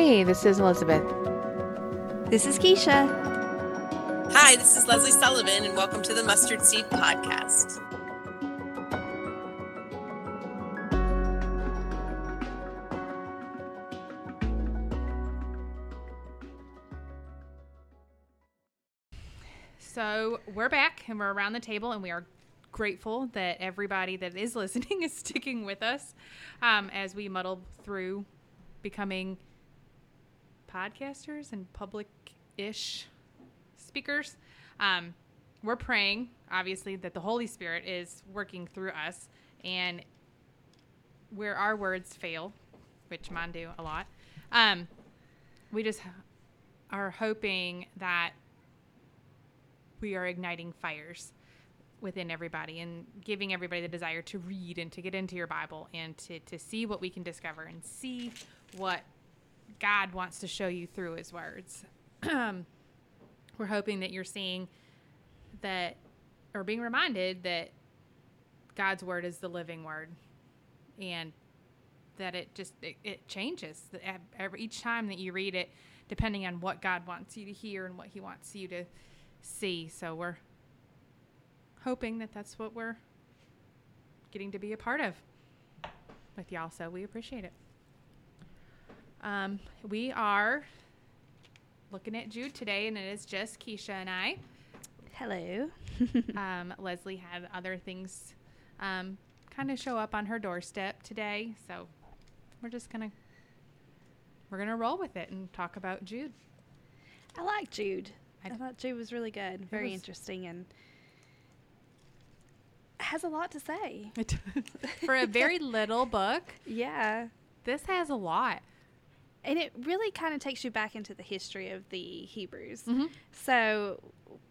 Hey, this is Elizabeth. This is Keisha. Hi, this is Leslie Sullivan, and welcome to the Mustard Seed Podcast. So we're back and we're around the table, and we are grateful that everybody that is listening is sticking with us um, as we muddle through becoming podcasters and public ish speakers. Um, we're praying, obviously, that the Holy Spirit is working through us and where our words fail, which mine do a lot, um, we just are hoping that we are igniting fires within everybody and giving everybody the desire to read and to get into your Bible and to, to see what we can discover and see what God wants to show you through his words. We're hoping that you're seeing that or being reminded that God's word is the living word and that it just it, it changes every, each time that you read it depending on what God wants you to hear and what he wants you to see. So we're hoping that that's what we're getting to be a part of with y'all. So we appreciate it. Um, we are looking at Jude today, and it is just Keisha and I. Hello. um, Leslie had other things um, kind of show up on her doorstep today, so we're just gonna we're gonna roll with it and talk about Jude. I like Jude. I, I thought Jude was really good, very interesting, and has a lot to say. For a very little book. Yeah. This has a lot. And it really kind of takes you back into the history of the Hebrews. Mm-hmm. So,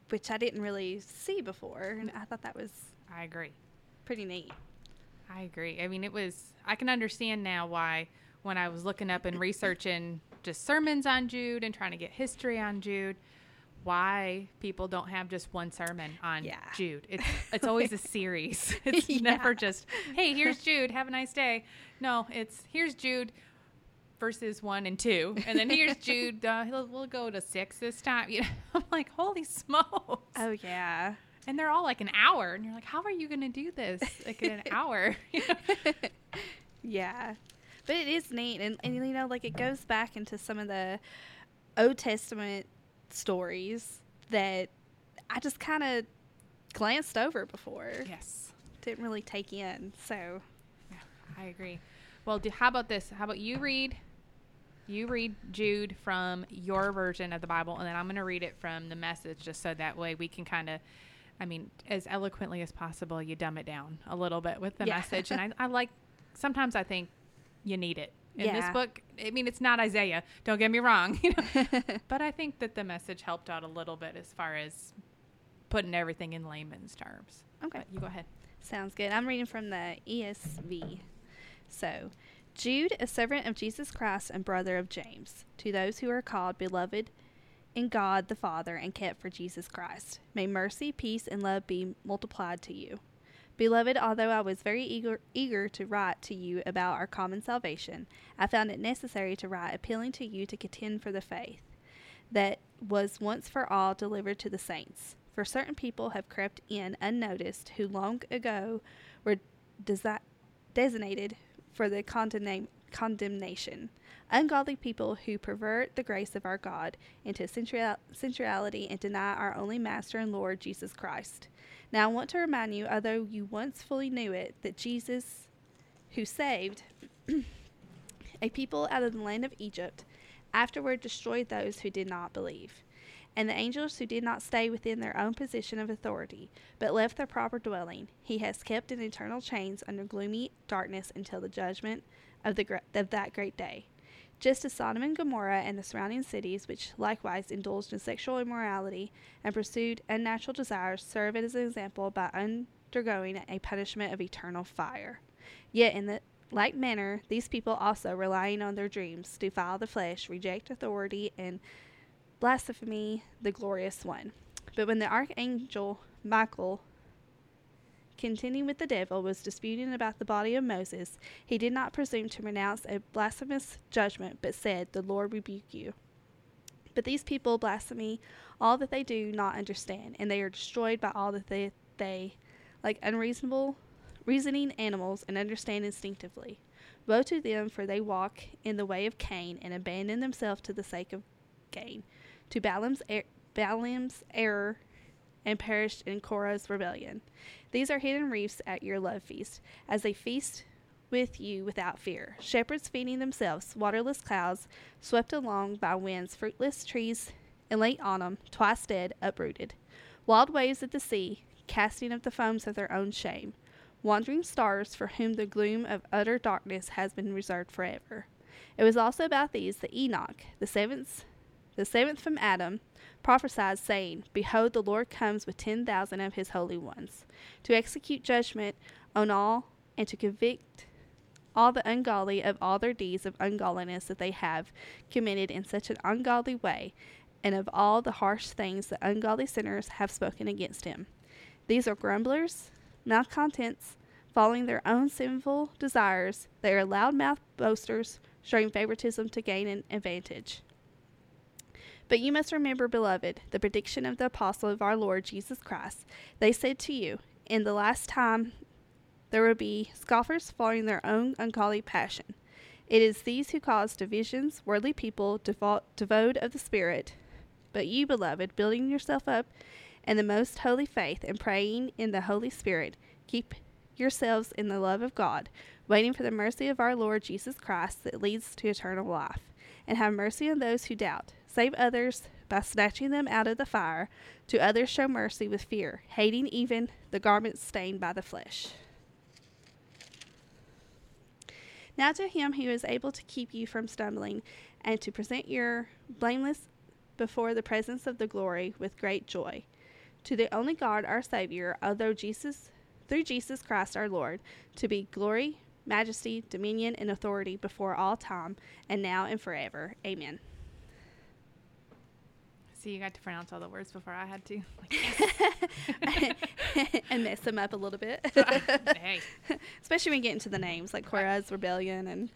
which I didn't really see before. And I thought that was. I agree. Pretty neat. I agree. I mean, it was. I can understand now why when I was looking up and researching just sermons on Jude and trying to get history on Jude, why people don't have just one sermon on yeah. Jude. It's it's always a series. It's yeah. never just, hey, here's Jude, have a nice day. No, it's here's Jude verses one and two, and then here's Jude. Uh, we'll go to six this time. You know, I'm like, holy smokes! Oh yeah. And they're all like an hour, and you're like, how are you going to do this like in an hour? yeah, but it is neat, and and you know, like it goes back into some of the Old Testament stories that I just kind of glanced over before. Yes. Didn't really take in. So, yeah, I agree. Well, do, how about this? How about you read you read Jude from your version of the Bible, and then I'm going to read it from the message, just so that way we can kind of, I mean, as eloquently as possible, you dumb it down a little bit with the yeah. message. And I, I like, sometimes I think you need it in yeah. this book. I mean, it's not Isaiah. Don't get me wrong, you know? but I think that the message helped out a little bit as far as putting everything in layman's terms. Okay, but you go ahead. Sounds good. I'm reading from the ESV. So, Jude, a servant of Jesus Christ and brother of James, to those who are called beloved in God the Father and kept for Jesus Christ, may mercy, peace, and love be multiplied to you. Beloved, although I was very eager, eager to write to you about our common salvation, I found it necessary to write appealing to you to contend for the faith that was once for all delivered to the saints. For certain people have crept in unnoticed who long ago were desi- designated for the condemna- condemnation. Ungodly people who pervert the grace of our God into sensuality and deny our only Master and Lord Jesus Christ. Now, I want to remind you, although you once fully knew it, that Jesus, who saved a people out of the land of Egypt, afterward destroyed those who did not believe. And the angels who did not stay within their own position of authority, but left their proper dwelling, he has kept in eternal chains under gloomy darkness until the judgment of, the, of that great day just as Sodom and Gomorrah and the surrounding cities, which likewise indulged in sexual immorality and pursued unnatural desires, serve as an example by undergoing a punishment of eternal fire. Yet, in the like manner, these people also, relying on their dreams, defile the flesh, reject authority, and blaspheme the glorious one. But when the archangel Michael contending with the devil, was disputing about the body of Moses, he did not presume to pronounce a blasphemous judgment, but said, The Lord rebuke you. But these people blaspheme all that they do not understand, and they are destroyed by all that they, they like unreasonable, reasoning animals, and understand instinctively. Woe to them, for they walk in the way of Cain and abandon themselves to the sake of gain, to Balaam's, er- Balaam's error, and perished in Korah's rebellion. These are hidden reefs at your love feast, as they feast with you without fear. Shepherds feeding themselves, waterless clouds, swept along by winds, fruitless trees in late autumn, twice dead, uprooted. Wild waves of the sea, casting up the foams of their own shame. Wandering stars for whom the gloom of utter darkness has been reserved forever. It was also about these that Enoch, the seventh, the seventh from Adam, prophesied, saying, Behold, the Lord comes with ten thousand of his holy ones, to execute judgment on all, and to convict all the ungodly of all their deeds of ungodliness that they have committed in such an ungodly way, and of all the harsh things that ungodly sinners have spoken against him. These are grumblers, malcontents, following their own sinful desires. They are loud mouthed boasters, showing favoritism to gain an advantage. But you must remember, beloved, the prediction of the apostle of our Lord Jesus Christ. They said to you, In the last time there will be scoffers following their own ungodly passion. It is these who cause divisions, worldly people, devoid of the Spirit. But you, beloved, building yourself up in the most holy faith and praying in the Holy Spirit, keep yourselves in the love of God, waiting for the mercy of our Lord Jesus Christ that leads to eternal life. And have mercy on those who doubt. Save others by snatching them out of the fire. To others show mercy with fear, hating even the garments stained by the flesh. Now to him who is able to keep you from stumbling and to present your blameless before the presence of the glory with great joy. To the only God our Savior, although Jesus through Jesus Christ our Lord, to be glory, majesty, dominion, and authority before all time, and now and forever. Amen. See, you got to pronounce all the words before I had to. Like, and mess them up a little bit. hey. Especially when you get into the names like Korah's rebellion and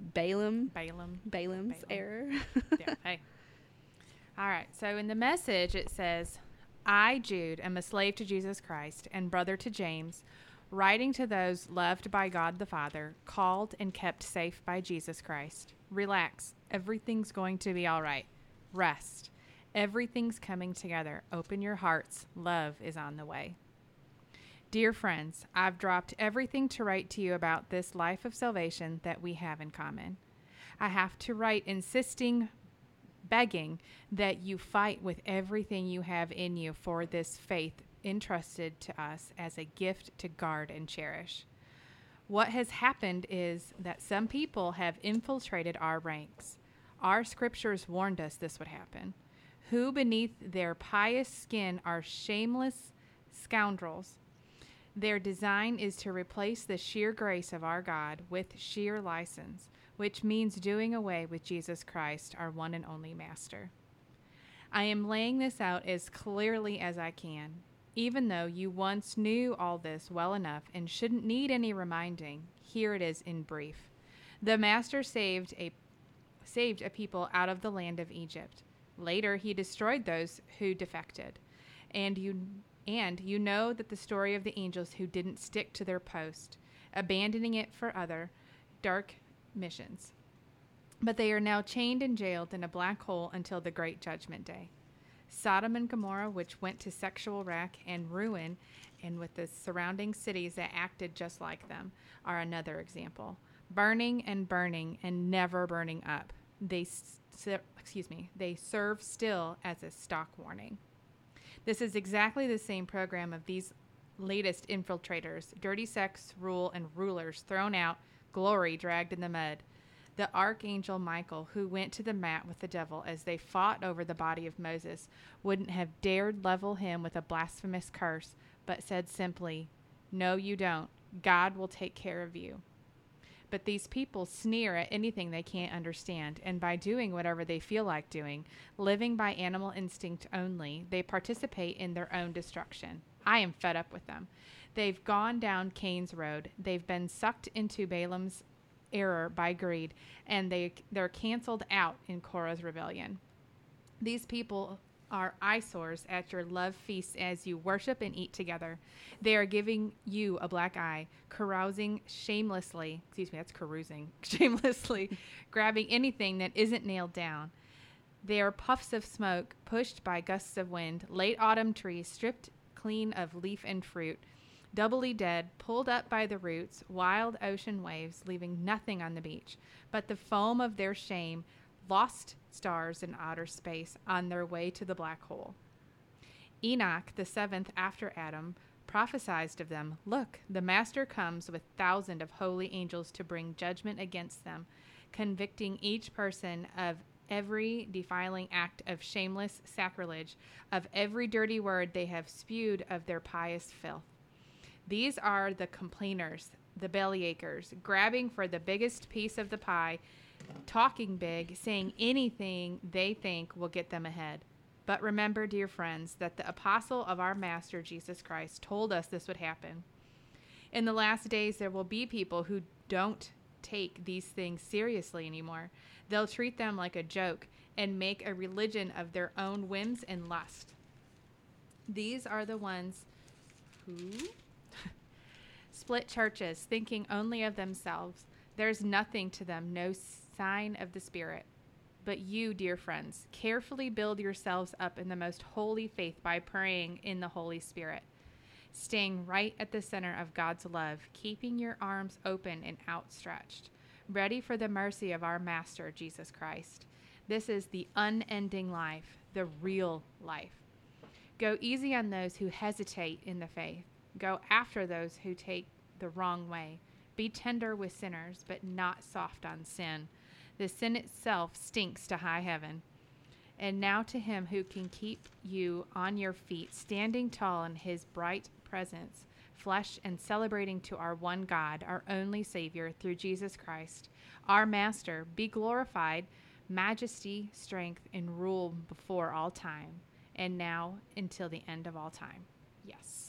Balaam. Balaam. Balaam's Balaam. error. yeah. Hey. All right. So in the message, it says, I, Jude, am a slave to Jesus Christ and brother to James, writing to those loved by God the Father, called and kept safe by Jesus Christ. Relax. Everything's going to be all right. Rest. Everything's coming together. Open your hearts. Love is on the way. Dear friends, I've dropped everything to write to you about this life of salvation that we have in common. I have to write insisting, begging that you fight with everything you have in you for this faith entrusted to us as a gift to guard and cherish. What has happened is that some people have infiltrated our ranks. Our scriptures warned us this would happen. Who beneath their pious skin are shameless scoundrels. Their design is to replace the sheer grace of our God with sheer license, which means doing away with Jesus Christ, our one and only Master. I am laying this out as clearly as I can, even though you once knew all this well enough and shouldn't need any reminding. Here it is in brief. The Master saved a saved a people out of the land of Egypt. Later he destroyed those who defected. And you and you know that the story of the angels who didn't stick to their post, abandoning it for other dark missions. But they are now chained and jailed in a black hole until the great judgment day. Sodom and Gomorrah, which went to sexual wreck and ruin, and with the surrounding cities that acted just like them, are another example. Burning and burning and never burning up. They, excuse me, they serve still as a stock warning. This is exactly the same program of these latest infiltrators dirty sex, rule, and rulers thrown out, glory dragged in the mud. The archangel Michael, who went to the mat with the devil as they fought over the body of Moses, wouldn't have dared level him with a blasphemous curse, but said simply, No, you don't. God will take care of you. But these people sneer at anything they can't understand, and by doing whatever they feel like doing, living by animal instinct only, they participate in their own destruction. I am fed up with them. They've gone down Cain's road. They've been sucked into Balaam's error by greed, and they they're canceled out in Korah's rebellion. These people are eyesores at your love feasts as you worship and eat together. They are giving you a black eye, carousing shamelessly. Excuse me, that's carousing. Shamelessly grabbing anything that isn't nailed down. They are puffs of smoke pushed by gusts of wind, late autumn trees stripped clean of leaf and fruit, doubly dead, pulled up by the roots, wild ocean waves, leaving nothing on the beach but the foam of their shame, lost stars in outer space on their way to the black hole. Enoch, the seventh after Adam, prophesied of them Look, the Master comes with thousand of holy angels to bring judgment against them, convicting each person of every defiling act of shameless sacrilege, of every dirty word they have spewed of their pious filth. These are the complainers, the bellyachers, grabbing for the biggest piece of the pie, talking big, saying anything they think will get them ahead. But remember, dear friends, that the apostle of our Master Jesus Christ told us this would happen. In the last days, there will be people who don't take these things seriously anymore. They'll treat them like a joke and make a religion of their own whims and lust. These are the ones who split churches, thinking only of themselves. There's nothing to them, no sign of the Spirit. But you, dear friends, carefully build yourselves up in the most holy faith by praying in the Holy Spirit, staying right at the center of God's love, keeping your arms open and outstretched, ready for the mercy of our Master, Jesus Christ. This is the unending life, the real life. Go easy on those who hesitate in the faith. Go after those who take the wrong way. Be tender with sinners, but not soft on sin. The sin itself stinks to high heaven. And now to him who can keep you on your feet, standing tall in his bright presence, flesh, and celebrating to our one God, our only Savior, through Jesus Christ, our Master, be glorified, majesty, strength, and rule before all time, and now until the end of all time. Yes.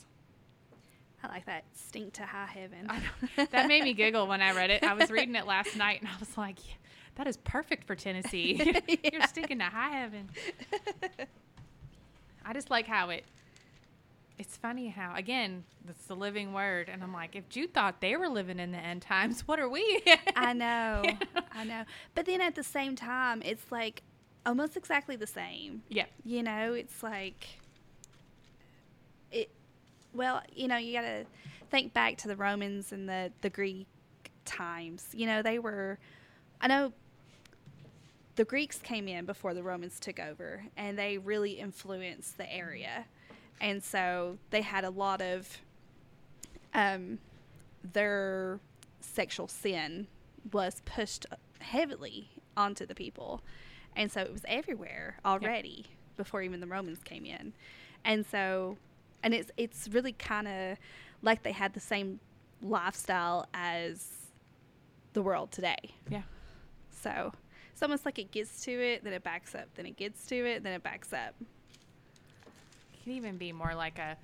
Like that. Stink to high heaven. that made me giggle when I read it. I was reading it last night and I was like, yeah, that is perfect for Tennessee. You're stinking to high heaven. I just like how it. It's funny how again it's the living word, and I'm like, if Jude thought they were living in the end times, what are we? I know, I know. But then at the same time, it's like almost exactly the same. Yeah. You know, it's like it. Well, you know, you got to think back to the Romans and the the Greek times. You know, they were. I know the Greeks came in before the Romans took over, and they really influenced the area, and so they had a lot of um, their sexual sin was pushed heavily onto the people, and so it was everywhere already before even the Romans came in, and so, and it's it's really kind of like they had the same lifestyle as the world today. Yeah. So it's almost like it gets to it, then it backs up, then it gets to it, then it backs up. It can even be more like a,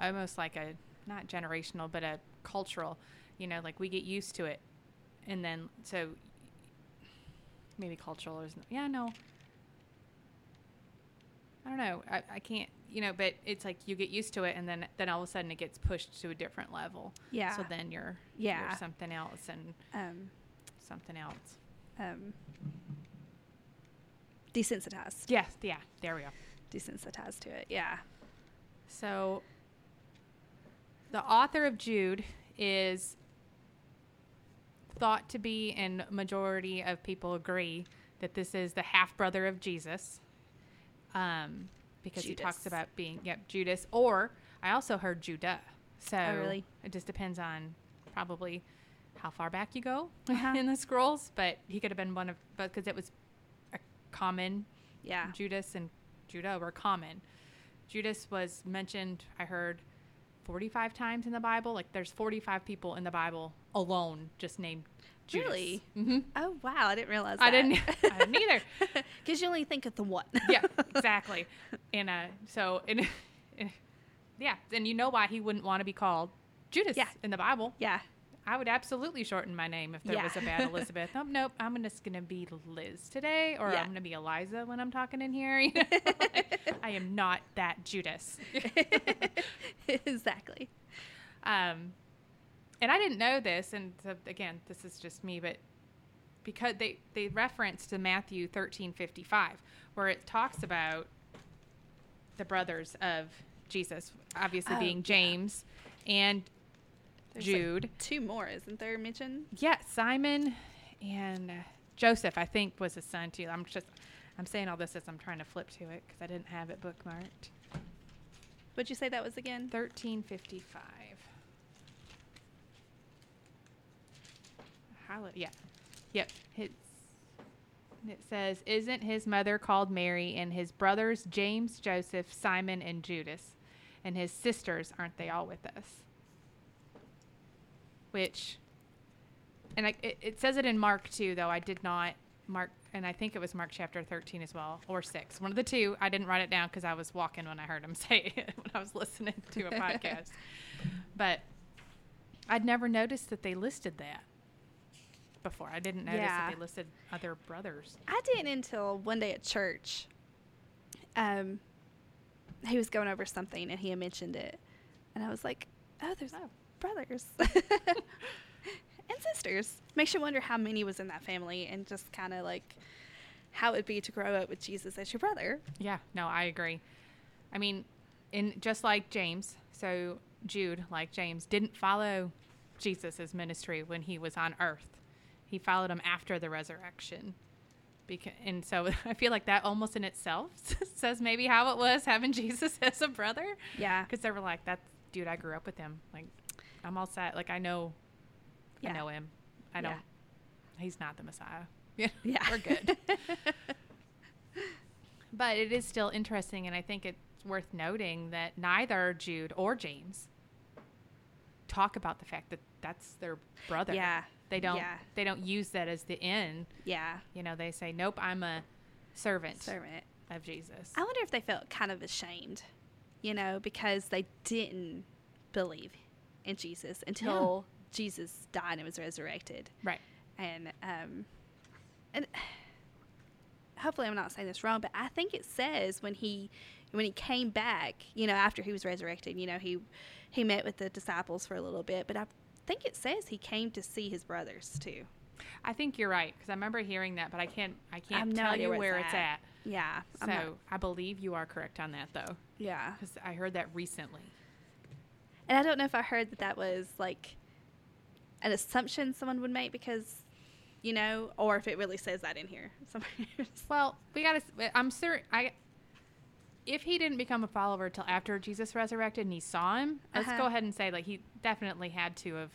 almost like a, not generational, but a cultural, you know, like we get used to it. And then, so maybe cultural is, yeah, no. I don't know. I, I can't, you know, but it's like you get used to it and then, then all of a sudden it gets pushed to a different level. Yeah. So then you're, Yeah. you're something else and Um, something else. um, desensitized. Yes. Yeah. There we go. Desensitized to it. Yeah. So, the author of Jude is thought to be, and majority of people agree that this is the half brother of Jesus, um, because he talks about being yep Judas, or I also heard Judah. So Oh, really? it just depends on probably how far back you go Uh-huh. in the scrolls, but he could have been one of, because it was a common Yeah. Judas and Judah were common. Judas was mentioned, I heard, 45 times in the Bible. Like there's 45 people in the Bible alone just named Judas. Really? hmm Oh wow! I didn't realize. I that. didn't, I didn't either. Because you only think of the one. yeah, exactly. And uh, so and, and yeah, and you know why he wouldn't want to be called Judas Yeah. in the Bible. Yeah. I would absolutely shorten my name if there Yeah. was a bad Elizabeth. nope, nope. I'm just gonna be Liz today, or Yeah. I'm gonna be Eliza when I'm talking in here. you know? Like, I am not that Judas. exactly. Um, and I didn't know this, and so again, this is just me, but because they they reference to Matthew thirteen fifty five, where it talks about the brothers of Jesus, obviously Oh, being yeah. James and There's like Jude. two more, isn't there mentioned? yeah, Simon and uh, Joseph, I think, was his son too. I'm just I'm saying all this as I'm trying to flip to it because I didn't have it bookmarked. What'd you say that was again? Thirteen fifty five. Yeah. Yep. It's, it says, Isn't his mother called Mary and his brothers James, Joseph, Simon, and Judas? And his sisters, aren't they all with us? Which, and I, it, it says it in Mark too, though I did not Mark, and I think it was Mark chapter 13 as well, or 6. One of the two. I didn't write it down because I was walking when I heard him say it when I was listening to a podcast. But I'd never noticed that they listed that before. I didn't notice Yeah. that they listed other brothers. I didn't until one day at church. Um, he was going over something and he had mentioned it, and I was like, "Oh, there's Oh. brothers and sisters." Makes you wonder how many was in that family, and just kind of like how it'd be to grow up with Jesus as your brother. Yeah, no, I agree. I mean, in just like James, so Jude, like James, didn't follow Jesus' ministry when he was on earth. He followed him after the resurrection. Because, and so I feel like that almost in itself says maybe how it was having Jesus as a brother. Yeah, Because they were like, that dude, I grew up with him. Like, I'm all set. Like, I know, Yeah. I know him. I Yeah. don't. He's not the Messiah. Yeah, yeah, we're good." But it is still interesting, and I think it's worth noting that neither Jude or James talk about the fact that that's their brother. yeah, They don't. Yeah. They don't use that as the end. yeah. You know, they say, "Nope, I'm a servant Servant. of Jesus." I wonder if they felt kind of ashamed, you know, because they didn't believe in Jesus until Jesus died and was resurrected. right. And um and hopefully I'm not saying this wrong, but I think it says when he when he came back, you know, after he was resurrected, you know, he he met with the disciples for a little bit, but I think it says he came to see his brothers too. I think you're right because I remember hearing that, but I can't. I can't tell you where it's it's at. at. Yeah. So not- I believe you are correct on that, though, yeah. because I heard that recently. And I don't know if I heard that that was like an assumption someone would make because, you know, or if it really says that in here somewhere. Well, we got to. I'm certain. I. If he didn't become a follower till after Jesus resurrected and he saw him, let's Uh-huh. go ahead and say like he definitely had to have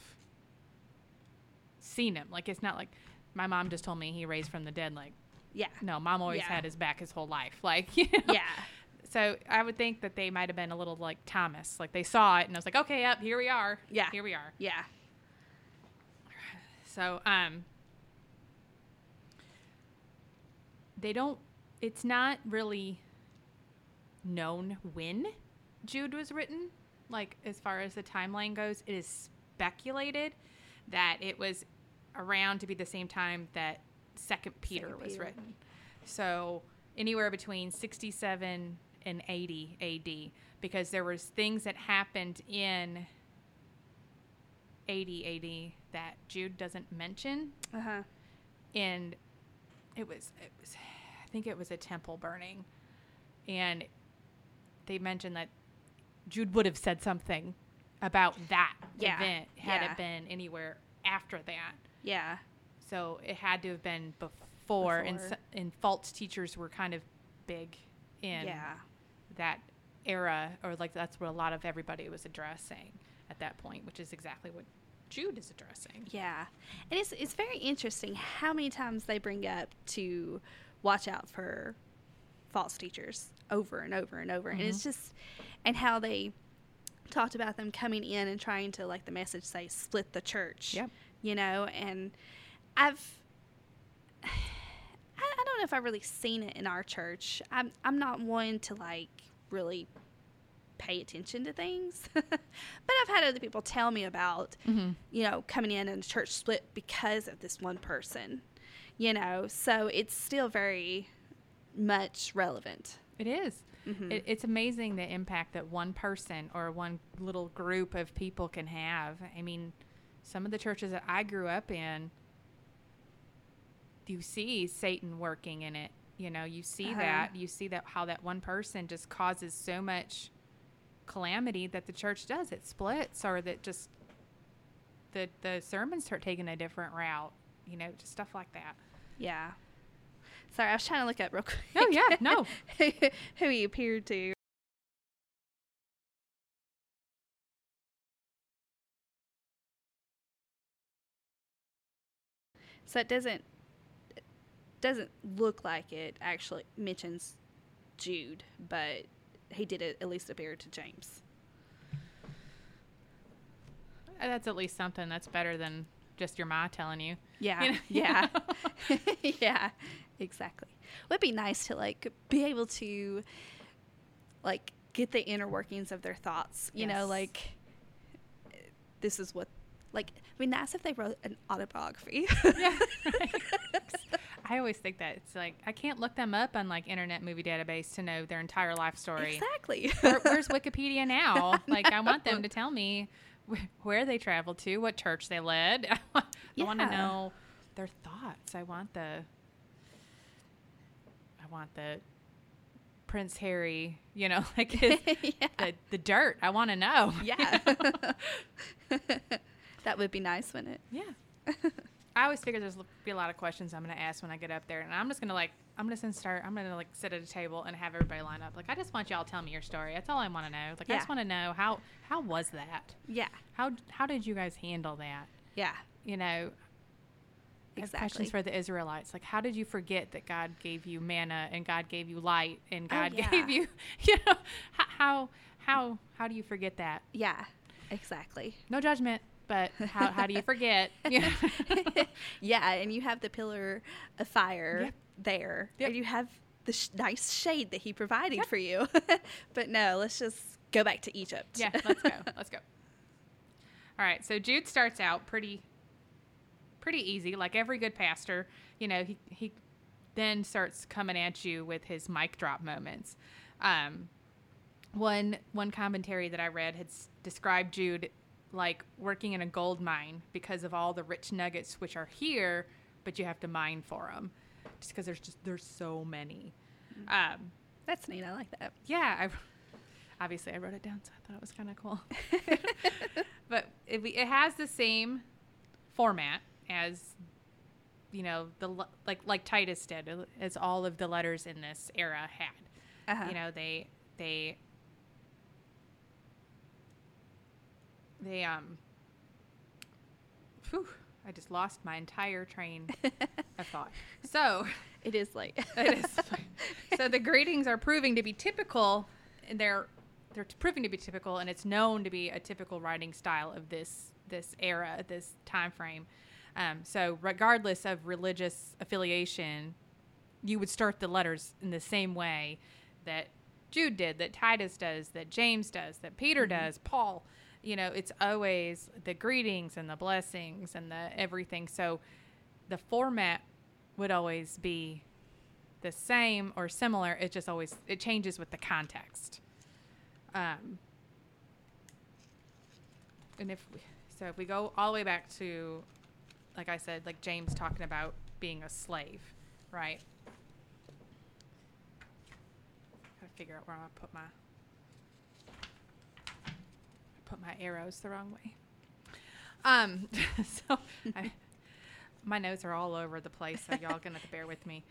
seen him. Like it's not like my mom just told me he raised from the dead. Like yeah. no, mom always Yeah. had his back his whole life. Like you know? Yeah. So I would think that they might have been a little like Thomas. Like they saw it and I was like, okay, yep, here we are. Yeah. here we are. Yeah. So, um, they don't, it's not really known when Jude was written. Like, as far as the timeline goes, it is speculated that it was around to be the same time that Second Peter Second was Peter. written. So, anywhere between 67 and 80 AD, because there was things that happened in 80 AD that Jude doesn't mention, Uh huh. and it was it was I think it was a temple burning, and they mentioned that Jude would have said something about that Yeah, event had yeah. it been anywhere after that. Yeah. So it had to have been before, and Before. s- and false teachers were kind of big in yeah. that era, or like that's what a lot of everybody was addressing at that point, which is exactly what Jude is addressing. Yeah. And it's it's very interesting how many times they bring up to watch out for false teachers over and over and over. And it's just and how they talked about them coming in and trying to like the message say split the church. Yep. You know, and I've I, I don't know if I've really seen it in our church. I'm I'm not one to like really pay attention to things. but I've had other people tell me about, Mm-hmm. you know, coming in and church split because of this one person, you know, so it's still very much relevant. It is. Mhm. It, it's amazing the impact that one person or one little group of people can have. I mean, some of the churches that I grew up in, you see Satan working in it. You know, you see Uh-huh. that. You see that how that one person just causes so much calamity that the church does. It splits or that just the the sermons start taking a different route. You know, just stuff like that. Yeah. Sorry, I was trying to look up real quick. No, yeah, no. who he appeared to. So it doesn't doesn't look like it actually mentions Jude, but he did at least appear to James. Uh, That's at least something that's better than just your ma telling you. Yeah, You know? yeah, yeah, exactly. Would be nice to like be able to like get the inner workings of their thoughts. You know, like this is what like I mean that's if they wrote an autobiography. yeah. right. I always think that it's like I can't look them up on like Internet Movie Database to know their entire life story. exactly. Where, where's Wikipedia now? Like I want them to tell me wh- where they traveled to, what church they led. I want, want to know their thoughts. I want the I want the Prince Harry, you know, like his, yeah. the the dirt. I want to know. yeah. that would be nice, wouldn't it? Yeah. I always figure there's be a lot of questions I'm gonna ask when I get up there, and I'm just gonna like I'm just gonna start. I'm gonna like sit at a table and have everybody line up. Like I just want y'all to tell me your story. That's all I want to know. Like I just want to know how how was that? Yeah. How how did you guys handle that? Yeah. You know. Exactly. Questions for the Israelites, like how did you forget that God gave you manna and God gave you light and Oh, God yeah. gave you, you know, how how how do you forget that? Yeah. Exactly. No judgment, but how how do you forget? Know? yeah, and you have the pillar of fire Yep. there, Yep. and you have the sh- nice shade that he provided Yep. for you. but no, let's just go back to Egypt. Yeah, let's go. Let's go. All right, so Jude starts out pretty pretty easy, like every good pastor. You know, he he then starts coming at you with his mic drop moments. Um, one one commentary that I read had s- described Jude like working in a gold mine because of all the rich nuggets which are here, but you have to mine for them, just because there's just there's so many. Um, That's neat. I like that. yeah, I obviously I wrote it down, so I thought it was kind of cool. but it, it has the same format as you know the like like Titus did, uh, as all of the letters in this era had. Uh-huh. You know, they they they um. Whew, I just lost my entire train of thought. So. it is late. It is. so the greetings are proving to be typical. and They're they're proving to be typical, and it's known to be a typical writing style of this this era, this time frame. Um, so regardless of religious affiliation, you would start the letters in the same way that Jude did, that Titus does, that James does, that Peter does, Paul. You know, it's always the greetings and the blessings and the everything. So the format would always be the same or similar. It just always it changes with the context. Um, and if we, so, if we go all the way back to, like I said, like James talking about being a slave, right? Gotta figure out where I put my I put my arrows the wrong way. Um, so I, my notes are all over the place, so y'all gonna have to bear with me.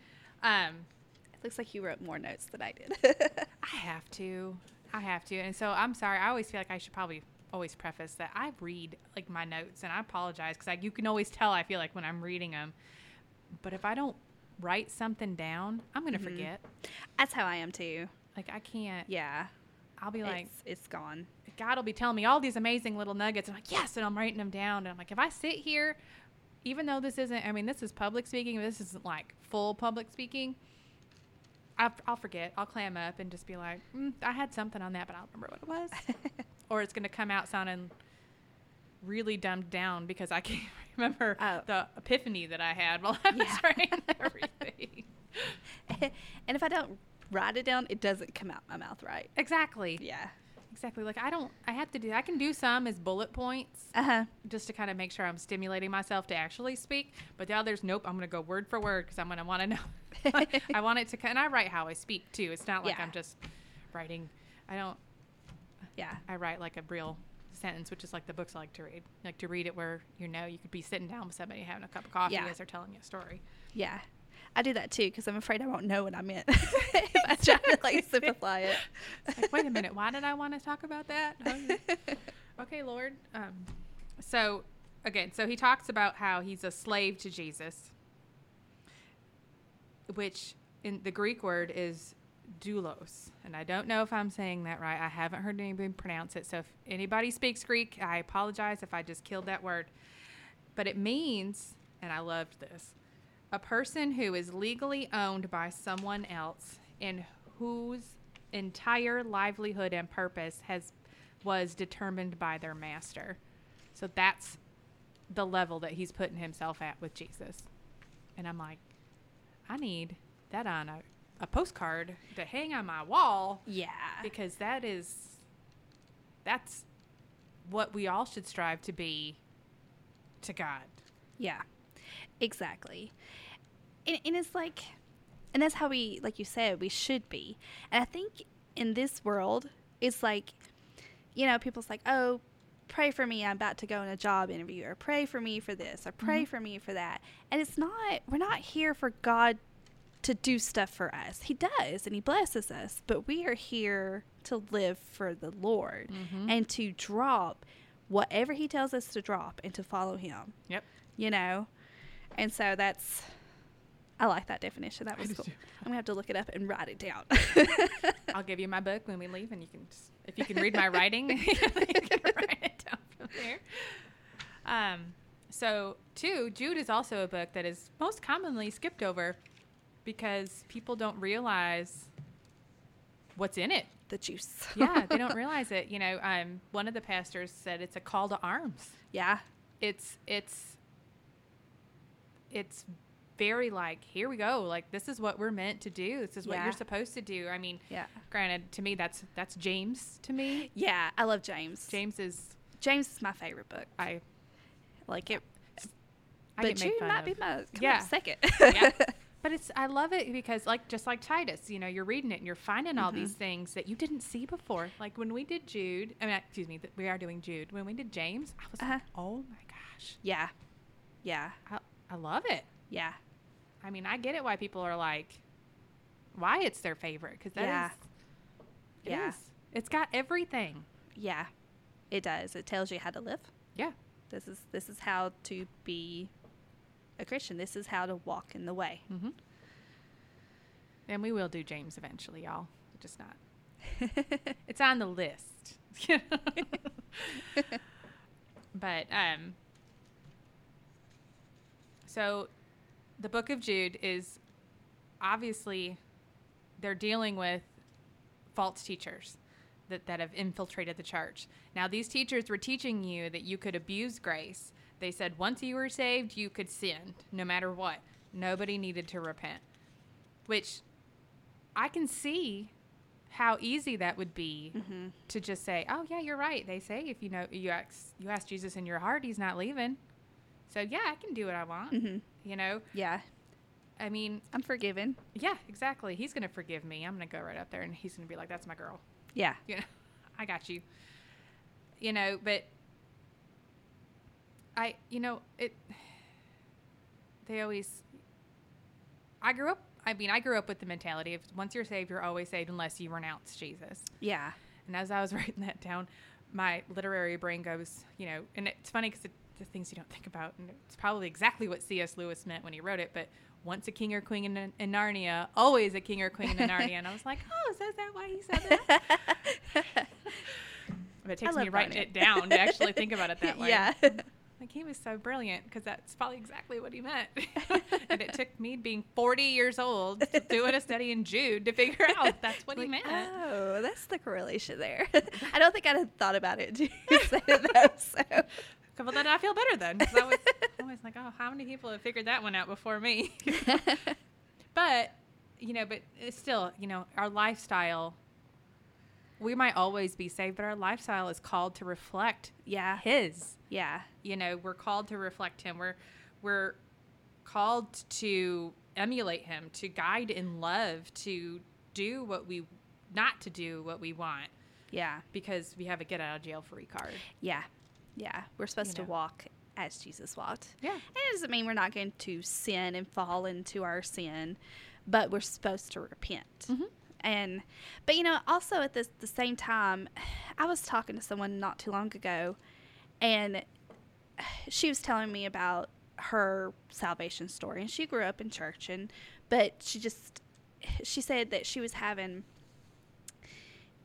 Um, It looks like you wrote more notes than I did. I have to. I have to. And so I'm sorry. I always feel like I should probably always preface that I read like my notes and I apologize because like you can always tell I feel like when I'm reading them. But if I don't write something down, I'm going to Mhm. forget. That's how I am too. Like I can't. Yeah. I'll be like, it's, it's gone. God will be telling me all these amazing little nuggets. I'm like, yes. And I'm writing them down. And I'm like, if I sit here, even though this isn't, I mean, this is public speaking, this isn't like full public speaking. I'll, I'll forget. I'll clam up and just be like, mm, I had something on that, but I don't remember what it was. or it's going to come out sounding really dumbed down because I can't remember Oh. the epiphany that I had while I was Yeah. writing everything. and if I don't write it down, it doesn't come out my mouth right. exactly. Yeah. Exactly. Like I don't. I have to do. I can do some as bullet points. Uh huh. just to kind of make sure I'm stimulating myself to actually speak. But the others, nope, I'm going to go word for word because I'm going to want to know. I want it to, and I write how I speak too. It's not like Yeah. I'm just writing. I don't, Yeah. I write like a real sentence, which is like the books I like to read. Like to read it where, you know, you could be sitting down with somebody having a cup of coffee Yeah. as they're telling you a story. Yeah. I do that too because I'm afraid I won't know what I meant if I try to like simplify it. Like, wait a minute, why did I want to talk about that? okay, Lord. Um, so, again, so he talks about how he's a slave to Jesus, which in the Greek word is doulos. And I don't know if I'm saying that right. I haven't heard anybody pronounce it. So if anybody speaks Greek, I apologize if I just killed that word. But it means, and I loved this, a person who is legally owned by someone else and whose entire livelihood and purpose has was determined by their master. So that's the level that he's putting himself at with Jesus. And I'm like, I need that on a, a postcard to hang on my wall Yeah. because that is that's what we all should strive to be to God. Yeah, exactly. And, and it's like, and that's how we, like you said, we should be. And I think in this world, it's like, you know, people's like, oh, pray for me. I'm about to go in a job interview, or pray for me for this, or pray mm-hmm. for me for that. And it's not, we're not here for God to do stuff for us. He does, and He blesses us, but we are here to live for the Lord and to drop whatever He tells us to drop and to follow Him. Yep. you know? And so that's i like that definition. That was cool. i'm gonna have to look it up and write it down. I'll give you my book when we leave, and you can just, if you can read my writing, you can write it down from there. Um, so two, Jude is also a book that is most commonly skipped over because people don't realize what's in it. the juice. Yeah, they don't realize it. You know, um, one of the pastors said it's a call to arms. yeah. It's it's it's very like here we go. Like this is what we're meant to do. This is what you're supposed to do. I mean yeah. granted to me that's that's james to me. Yeah i love james. James is james is my favorite book. I like it i but get made jude fun might of. be my Yeah. second. Yeah but it's i love it because like just like titus you know you're reading it and you're finding all Mm-hmm. these things that you didn't see before like when we did jude i mean excuse me we are doing jude when we did james i was Uh-huh. like oh my gosh yeah yeah I, I love it yeah I mean, I get it why people are like, why it's their favorite because that is, Yeah. it Yeah. is. It's got everything. yeah it does it tells you how to live Yeah, this is this is how to be a christian this is how to walk in the way mm-hmm. and we will do James eventually, y'all. Just not. It's on the list. but um, so the book of Jude is obviously they're dealing with false teachers that, that have infiltrated the church. Now, these teachers were teaching you that you could abuse grace. They said once you were saved, you could sin no matter what. Nobody needed to repent, which I can see how easy that would be mm-hmm. to just say, "Oh yeah, you're right." They say if you know you ask you ask Jesus in your heart, he's not leaving. So yeah, I can do what I want. Mm-hmm. You know, yeah I mean, i'm forgiven yeah, exactly. He's gonna forgive me. I'm gonna go right up there, and he's gonna be like, "That's my girl." yeah You know, I got you. You know, but I, you know, it. They always. I grew up. I mean, I grew up with the mentality of once you're saved, you're always saved unless you renounce Jesus. yeah And as I was writing that down, my literary brain goes, you know, and it's funny because the things you don't think about, and it's probably exactly what C.S. Lewis meant when he wrote it, but once a king or queen in, in Narnia, always a king or queen in Narnia. And I was like, oh, is that why he said that? But it takes me writing it down to actually think about it that way. yeah Like, like he was so brilliant because that's probably exactly what he meant. and it took me being 40 years old doing a study in Jude to figure out that's what he meant. Oh, that's the correlation there. I don't think I'd have thought about it until you said it though. So Well, then I feel better then. I was, I was like, oh, how many people have figured that one out before me? but, you know, but it's still, you know, our lifestyle, we might always be saved, but our lifestyle is called to reflect yeah, His. yeah, You know, we're called to reflect Him. We're, we're called to emulate Him, to guide in love, to do what we, not to do what we want yeah, because we have a get out of jail free card. yeah, yeah. We're supposed You to know. walk as Jesus walked. Yeah. And it doesn't mean we're not going to sin and fall into our sin, but we're supposed to repent. Mhm. And, but you know, also at this, the same time, I was talking to someone not too long ago, and she was telling me about her salvation story. And she grew up in church, and but she just, she said that she was having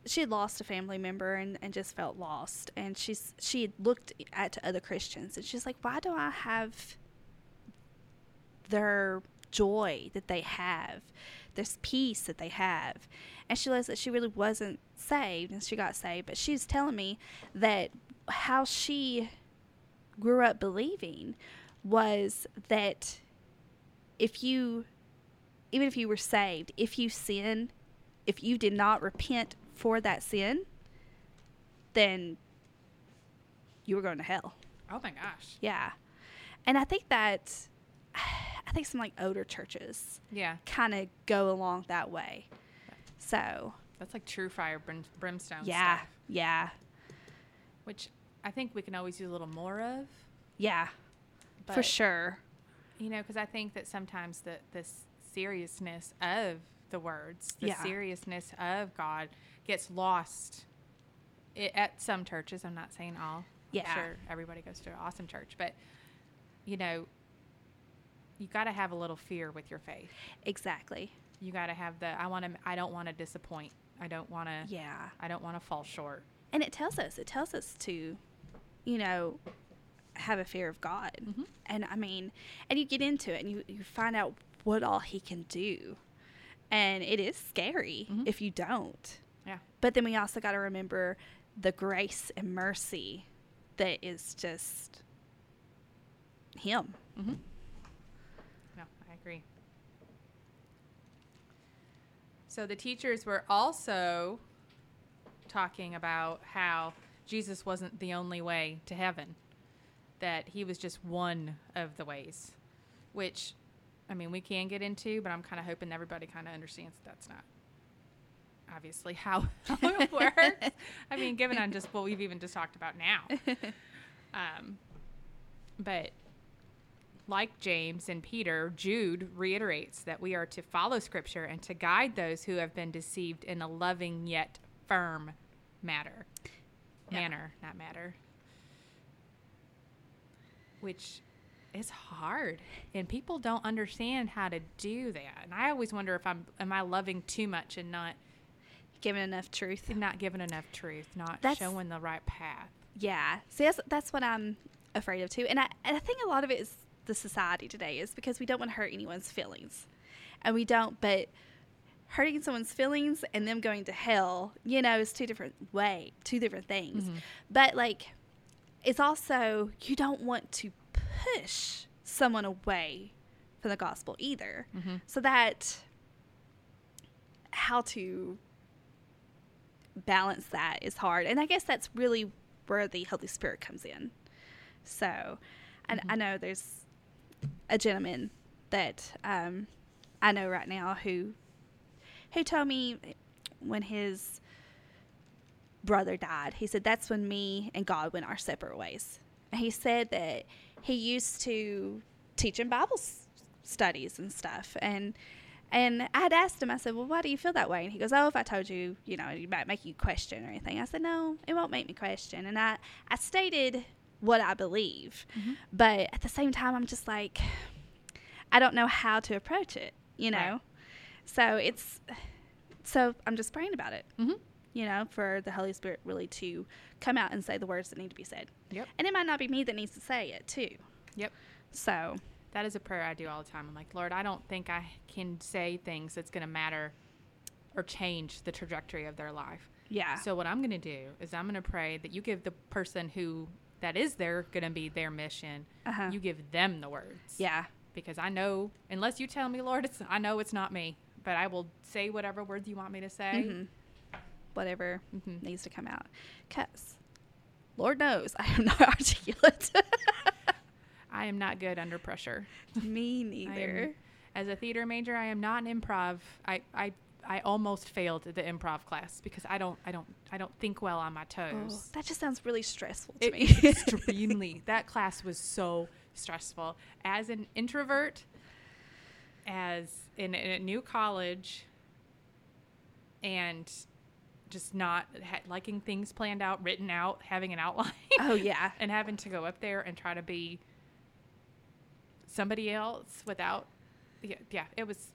she had lost a family member and, and just felt lost and she's she had looked at other christians and she's like why do i have their joy that they have this peace that they have and she realized that she really wasn't saved and she got saved but she's telling me that how she grew up believing was that if you even if you were saved if you sin if you did not repent for that sin, then you were going to hell. Oh my gosh. Yeah. And I think that I think some like older churches Yeah. kind of go along that way. So, That's like true fire brim- brimstone yeah. stuff, Yeah. which I think we can always use a little more of. Yeah. for sure. You know, because I think that sometimes the the s- seriousness of the words, the Yeah. seriousness of God, gets lost. i at some churches, I'm not saying all. Yeah. I'm sure everybody goes to an awesome church, but you know, you got to have a little fear with your faith. Exactly. You got to have the I want to. I don't want to disappoint. I don't want to. Yeah. I don't want to fall short. And it tells us, it tells us to, you know, have a fear of God. Mhm. And I mean, and you get into it and you, you find out what all He can do. And it is scary Mhm. if you don't. Yeah. But then we also got to remember the grace and mercy that is just Him. Mm-hmm. No, I agree. So the teachers were also talking about how Jesus wasn't the only way to heaven, that he was just one of the ways, which, I mean, we can get into, but I'm kind of hoping everybody kind of understands that that's not obviously how it works. I mean, given on just what we've even just talked about now. Um, but like James and Peter, Jude reiterates that we are to follow Scripture and to guide those who have been deceived in a loving yet firm matter. Yeah. Manner, not matter. Which is hard. And people don't understand how to do that. And I always wonder if I'm am I loving too much and not Given enough truth. and not giving enough truth, not That's- showing the right path. Yeah. See, that's, that's what I'm afraid of too. And I, and I think a lot of it is the society today is because we don't want to hurt anyone's feelings. And we don't, but hurting someone's feelings and them going to hell, you know, is two different way, two different things. Mhm. But like, it's also, you don't want to push someone away from the gospel either. Mm-hmm. So that, how to balance that is hard. And I guess that's really where the Holy Spirit comes in. So, and Mhm. I know there's a gentleman that um, I know right now who who told me when his brother died, he said that's when me and God went our separate ways. And he said that he used to teach in Bible s- studies and stuff, and and I had asked him, I said, Well, why do you feel that way? And he goes, Oh, if I told you, you know, it might make you question or anything. I said, No, it won't make me question. And I, I stated what I believe. Mhm. But at the same time, I'm just like, I don't know how to approach it, you know? Right. So it's, so I'm just praying about it. Mm-hmm. you know, for the Holy Spirit really to come out and say the words that need to be said. Yep. And it might not be me that needs to say it too. Yep. So, That is a prayer I do all the time. I'm like, Lord, I don't think I can say things that's going to matter or change the trajectory of their life. yeah. So what I'm going to do is I'm going to pray that you give the person who that is their going to be their mission. Uh-huh. You give them the words. yeah. Because I know unless you tell me, Lord, it's I know it's not me, but I will say whatever words you want me to say. Mhm. Whatever Mhm. needs to come out. Cuz Lord knows I am not articulate. I am not good under pressure. me neither. as a theater major, I am not an improv. I, I I almost failed the improv class because I don't I don't I don't think well on my Oh, toes. that just sounds really stressful to It me. extremely that class was so stressful. As an introvert, as in, in a new college, and just not ha- liking things planned out, written out, having an outline. oh yeah. and having to go up there and try to be somebody else without yeah, yeah it was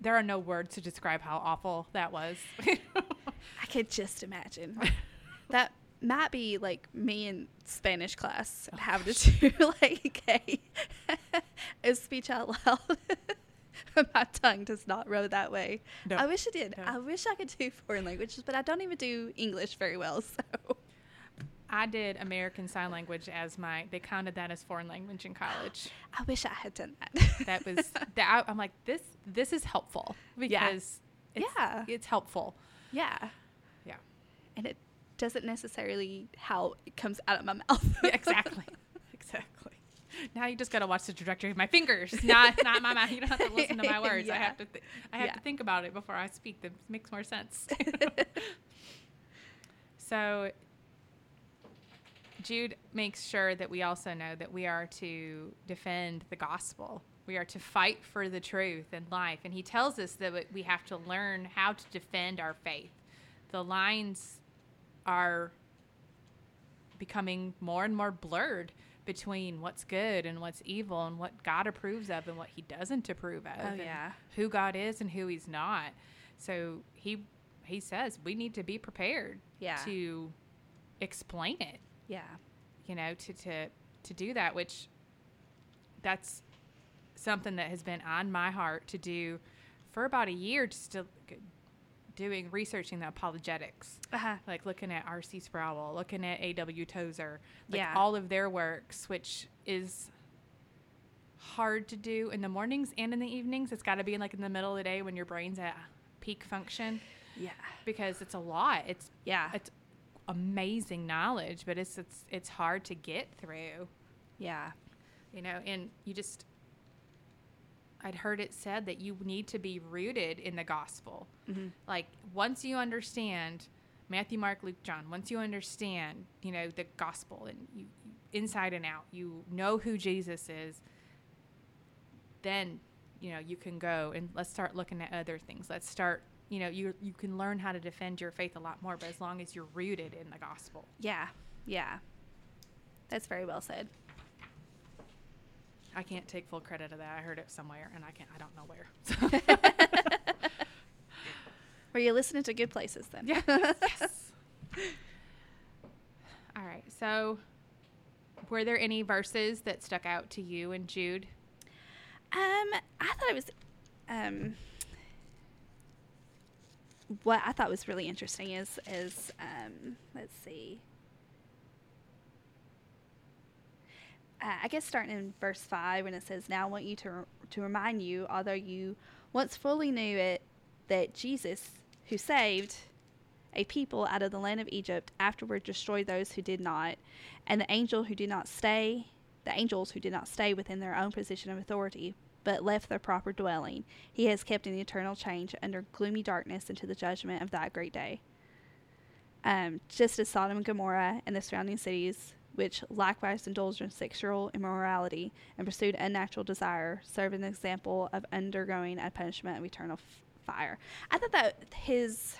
there are no words to describe how awful that was I could just imagine. that might be like me in Spanish class Oh, having to do like a, a speech out loud. My tongue does not roll that way. No. I wish it did. No. I wish I could do foreign languages, but I don't even do English very well. So i did american sign language as my they counted that as foreign language in college I wish I had done that. that was that i'm like this this is helpful Yeah. because it's, Yeah. it's helpful yeah, yeah and it doesn't necessarily how it comes out of my mouth. Yeah, exactly. exactly. Now you just got to watch the trajectory of my fingers, not not my mouth. You don't have to listen to my words. I have to th- I have Yeah. to think about it before I speak. That makes more sense. so Jude makes sure that we also know that we are to defend the gospel. We are to fight for the truth and life. And he tells us that we have to learn how to defend our faith. The lines are becoming more and more blurred between what's good and what's evil and what God approves of and what he doesn't approve of. Oh, and yeah. Who God is and who he's not. So he he says we need to be prepared Yeah. to explain it yeah. you know to to to do that which that's something that has been on my heart to do for about a year just to doing researching the apologetics Uh-huh. like looking at R.C. Sproul, looking at A.W. Tozer, like Yeah. all of their works, which is hard to do in the mornings and in the evenings. It's got to be like in the middle of the day when your brain's at peak function Yeah. because it's a lot. It's Yeah. it's amazing knowledge, but it's it's it's hard to get through, Yeah. you know. And you just, I'd heard it said that you need to be rooted in the gospel. Mhm. Like once you understand Matthew, Mark, Luke, John, once you understand, you know, the gospel and you, you inside and out, you know who Jesus is, then, you know, you can go and let's start looking at other things. Let's start, you know, you you can learn how to defend your faith a lot more, but as long as you're rooted in the gospel. Yeah. Yeah. That's very well said. I can't take full credit of that. I heard it somewhere and I can't I don't know where. Were you listening to good places then? Yeah. yes. All right. So, were there any verses that stuck out to you and Jude? Um, I thought it was, um, what I thought was really interesting is is um, let's see. Uh, I guess starting in verse five when it says, "Now I want you to to remind you, although you once fully knew it, that Jesus, who saved a people out of the land of Egypt, afterward destroyed those who did not, and the angel who did not stay, the angels who did not stay within their own position of authority, but left their proper dwelling, he has kept in the eternal change under gloomy darkness unto the judgment of that great day. Um, just as Sodom and Gomorrah and the surrounding cities, which likewise indulged in sexual immorality and pursued unnatural desire, serve an example of undergoing a punishment of eternal f- fire. I thought that his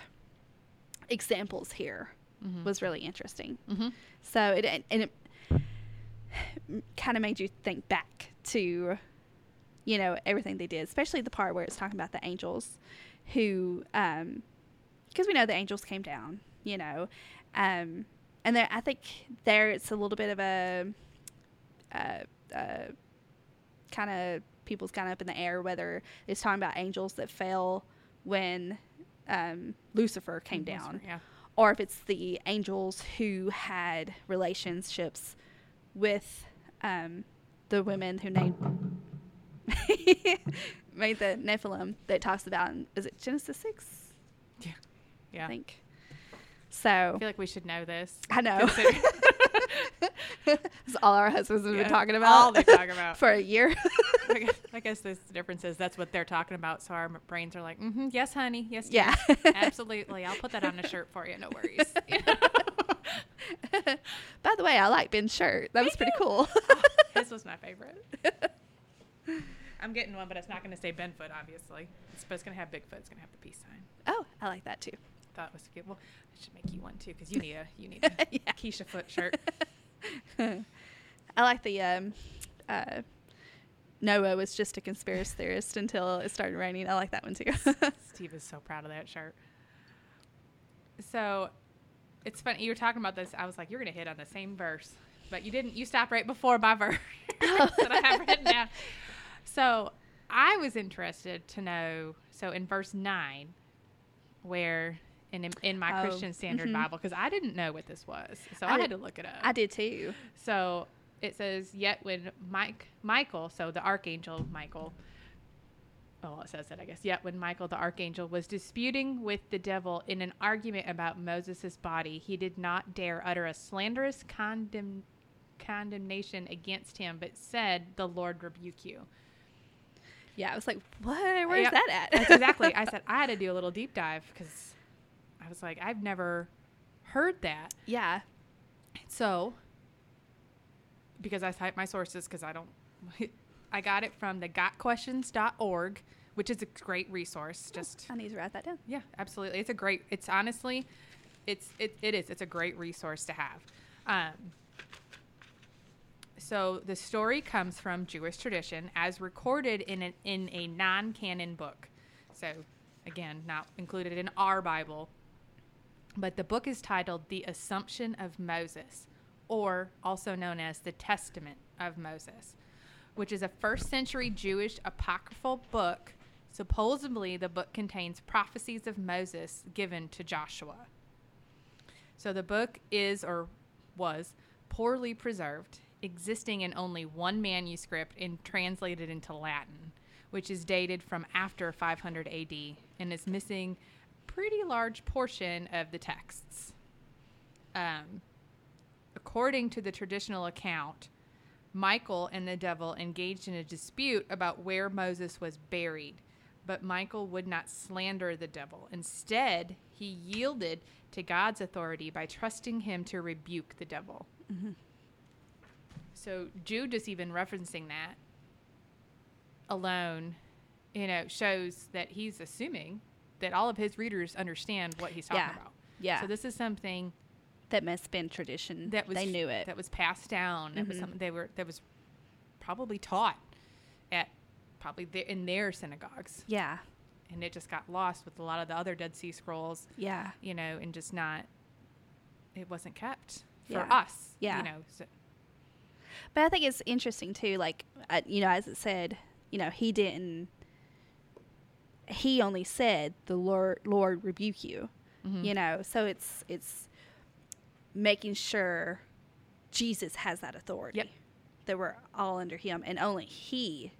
examples here Mhm. was really interesting. Mm-hmm. So it and it kind of made you think back to, you know, everything they did, especially the part where it's talking about the angels, who um, because we know the angels came down, you know, um, and there I think there it's a little bit of a, uh, uh, kind of people's kind of up in the air whether it's talking about angels that fell when um, Lucifer came down, Yeah. or if it's the angels who had relationships with um, the women who named made the Nephilim that talks about in, is it Genesis six? Yeah. Yeah. I think. So. I feel like we should know this. I know. That's all our husbands have Yeah, been talking about. All they talk about. for a year. I guess, I guess the difference is that's what they're talking about. So our brains are like, mm-hmm, yes, honey, yes, Yeah. yes, absolutely. I'll put that on a shirt for you. No worries. You know? By the way, I like Ben's shirt. That was pretty cool. His was my favorite. I'm getting one, but it's not going to say Benfoot, obviously. It's, but it's going to have Bigfoot. It's going to have the peace sign. oh, I like that too. Thought it was cute. Well, I should make you one too because you need a you need a Yeah. Keisha Foot shirt. I like the um, uh, Noah was just a conspiracy theorist until it started raining. I like that one too. Steve is so proud of that shirt. So it's funny you were talking about this. I was like, you're gonna hit on the same verse, but you didn't. You stopped right before my verse that I have written down. So I was interested to know. So in verse nine, where in in my Oh, Christian Standard mhm. Bible, because I didn't know what this was, so I I, did- had to look it up. I did too. So it says, yet when Mike Michael, so the archangel Michael, oh, it says that I guess. Yet when Michael the archangel was disputing with the devil in an argument about Moses' body, he did not dare utter a slanderous condemn, condemnation against him, but said, "The Lord rebuke you." Yeah, I was like, what? Where's Yeah, that at? That's exactly. I said I had to do a little deep dive because I was like, I've never heard that. yeah. So, because I cite my sources because I don't, I got it from the gotquestions.org, which is a great resource. Just, I need to write that down. yeah, absolutely. It's a great, it's honestly, it's, it, it is, it's a great resource to have. Um, so the story comes from Jewish tradition as recorded in an, in a non-canon book. So again, not included in our Bible, but the book is titled The Assumption of Moses, or also known as the Testament of Moses, which is a first century Jewish apocryphal book. Supposedly, the book contains prophecies of Moses given to Joshua. So the book is or was poorly preserved, existing in only one manuscript and translated into Latin, which is dated from after 500 AD and is missing a pretty large portion of the texts. Um, according to the traditional account, Michael and the devil engaged in a dispute about where Moses was buried, but Michael would not slander the devil. Instead, he yielded to God's authority by trusting him to rebuke the devil. So Jude is even referencing that alone, you know, shows that he's assuming that all of his readers understand what he's talking Yeah. about. Yeah. So this is something that must have been tradition. that was they knew it. That was passed down. That was Mhm. something they were that was probably taught at probably their, in their synagogues, yeah. and it just got lost with a lot of the other Dead Sea Scrolls, Yeah. you know, and just not. It wasn't kept for Yeah. us, Yeah. you know. So, But I think it's interesting too. Like, uh, you know, as it said, you know, he didn't. He only said, "The Lord, Lord rebuke you." mhm. You know, so it's it's making sure Jesus has that authority. Yep. That we're all under Him, and only He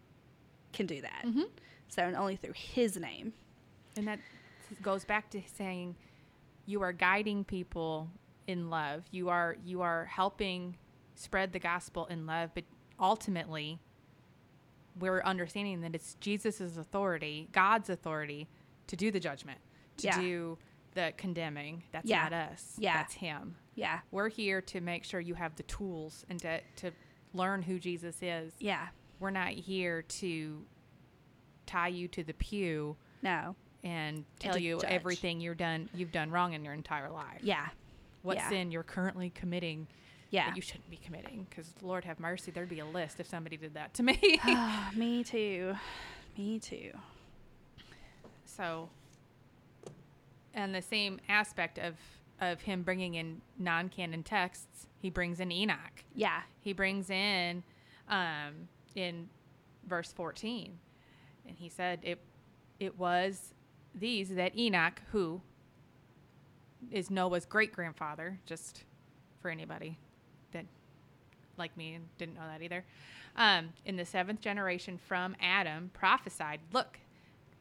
can do that. Mhm. So, and only through His name. And that goes back to saying you are guiding people in love. You are you are helping spread the gospel in love, but ultimately we're understanding that it's Jesus' authority, God's authority to do the judgment, to Yeah. do the condemning. That's Yeah. not us. Yeah. That's him. Yeah. We're here to make sure you have the tools and to, to learn who Jesus is. Yeah. We're not here to tie you to the pew No. and tell to you judge. everything you're done you've done wrong in your entire life. Yeah. What yeah. sin you're currently committing Yeah. that you shouldn't be committing because Lord have mercy, there'd be a list if somebody did that to me. Ah, me too. Me too. so and the same aspect of of him bringing in non-canon texts, he brings in Enoch. Yeah. He brings in um, in verse 14, and he said it it was these that Enoch, who is Noah's great grandfather, just for anybody like me and didn't know that either. Um, in the seventh generation from Adam, prophesied, Look,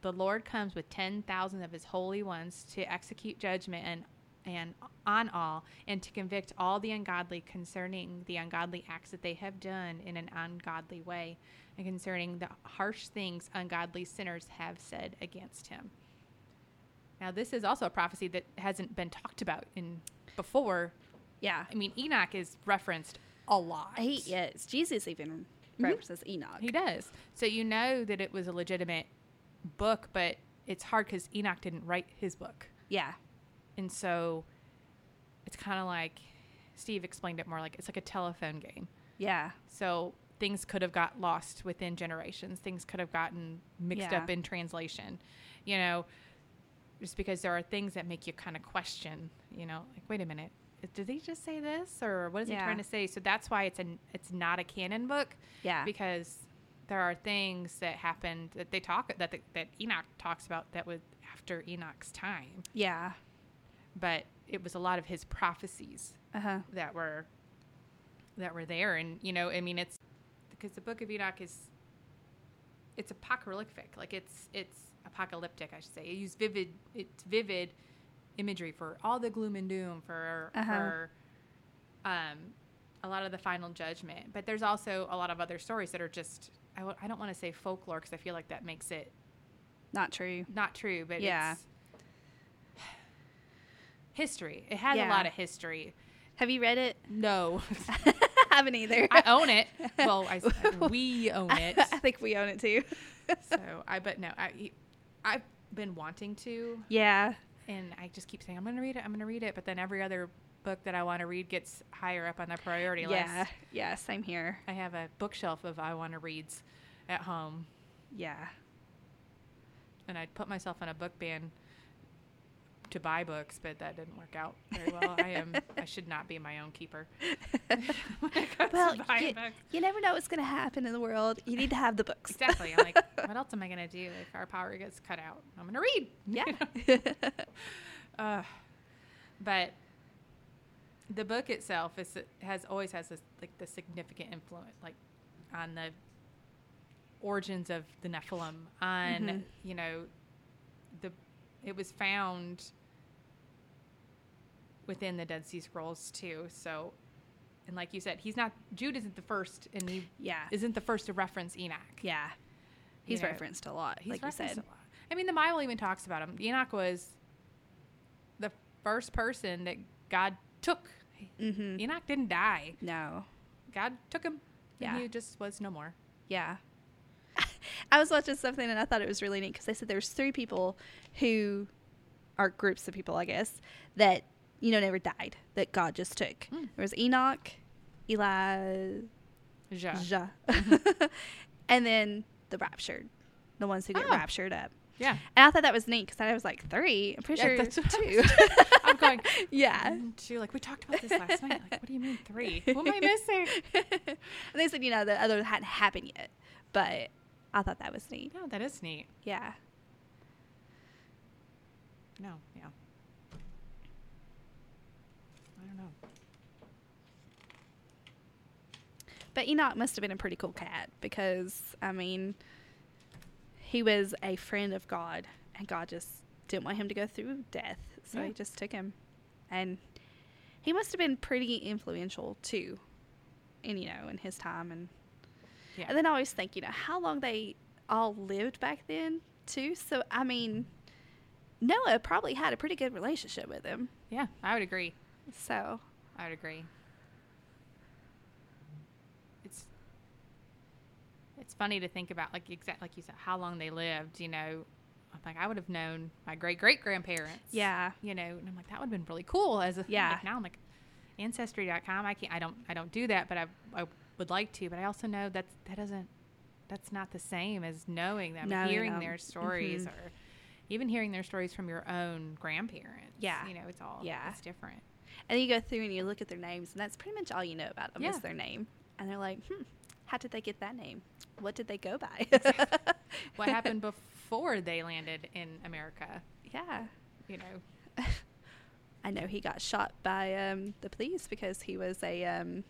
the Lord comes with ten thousand of his holy ones to execute judgment and and on all, and to convict all the ungodly concerning the ungodly acts that they have done in an ungodly way, and concerning the harsh things ungodly sinners have said against him. Now, this is also a prophecy that hasn't been talked about in before. Yeah. I mean, Enoch is referenced a lot. He yes. Jesus even mm-hmm. references Enoch. He does. So you know that it was a legitimate book, but it's hard because Enoch didn't write his book. Yeah. And so it's kind of like Steve explained it more like it's like a telephone game. Yeah. So things could have got lost within generations. Things could have gotten mixed Yeah. up in translation. You know, just because there are things that make you kind of question, you know, like wait a minute, did he just say this or what is he trying to say? So that's why it's an it's not a canon book Yeah. because there are things that happened that they talk that the, that Enoch talks about that was after Enoch's time, yeah. but it was a lot of his prophecies Uh huh. that were that were there and you know i mean it's because the book of enoch is it's apocalyptic like it's it's apocalyptic i should say it used vivid it's vivid imagery for all the gloom and doom for Uh-huh. for um a lot of the final judgment but there's also a lot of other stories that are just I w- I don't want to say folklore because i feel like that makes it Not true. not true but Yeah. it's history it has Yeah. a lot of history Have you read it? no I haven't either. I own it. Well, I, we own it. I think we own it too. So I, but no, I, I've been wanting to, yeah. And I just keep saying I'm going to read it. I'm going to read it, but then every other book that I want to read gets higher up on the priority list. Yeah. list. Yeah. Same here. I have a bookshelf of I want to reads at home, Yeah. and I put myself on a book ban to buy books, but that didn't work out very well. I am I should not be my own keeper. When it comes to Well, you, you never know what's going to happen in the world. You need to have the books. Exactly. I'm like, what else am I gonna do if our power gets cut out? I'm gonna read. Yeah. Uh, but the book itself is has always has this like the significant influence like on the origins of the Nephilim on Mhm. you know it was found within the Dead Sea Scrolls too so and like you said he's not Jude isn't the first and he yeah. isn't the first to reference Enoch Yeah. You He's know, referenced a lot, He's like you referenced said. a lot. I mean, the Bible even talks about him. Enoch was the first person that God took. Mm-hmm. Enoch didn't die. No. God took him. Yeah. And he just was no more. Yeah. I was watching something and I thought it was really neat because they said there's three people who are groups of people, I guess, that, you know, never died, that God just took. Mm. There was Enoch, Elijah, Ja. and then the raptured, the ones who get Oh. raptured up. Yeah. And I thought that was neat because I was like, three? I'm pretty Yeah, sure that's two. I'm going, yeah. "Mm, two. Like, we talked about this last night. Like, what do you mean three? What am I missing? and they said, you know, the other hadn't happened yet. But I thought that was neat. No, that is neat. Yeah. No, yeah. I don't know. But Enoch must have been a pretty cool cat because, I mean, he was a friend of God, and God just didn't want him to go through death. So Yeah. he just took him. And he must have been pretty influential, too, in, you know, in his time. And, Yeah. and then I always think, you know, how long they all lived back then, too. So, I mean, Noah probably had a pretty good relationship with him. Yeah, I would agree. So, I would agree. It's it's funny to think about, like exact like you said, how long they lived. You know, I'm like I would have known my great great grandparents. yeah. You know, and I'm like that would have been really cool. As a Yeah. Like now I'm like ancestry.com. I can't. I don't. I don't do that, but I I would like to. But I also know that that doesn't. That's not the same as knowing them, Knowing hearing them. their stories, Mhm. or even hearing their stories from your own grandparents. Yeah. You know, it's all Yeah. it's different. And you go through and you look at their names, and that's pretty much all you know about them Yeah. is their name. And they're like, hmm, how did they get that name? What did they go by? What happened before they landed in America? yeah. You know. I know he got shot by um, the police because he was a um,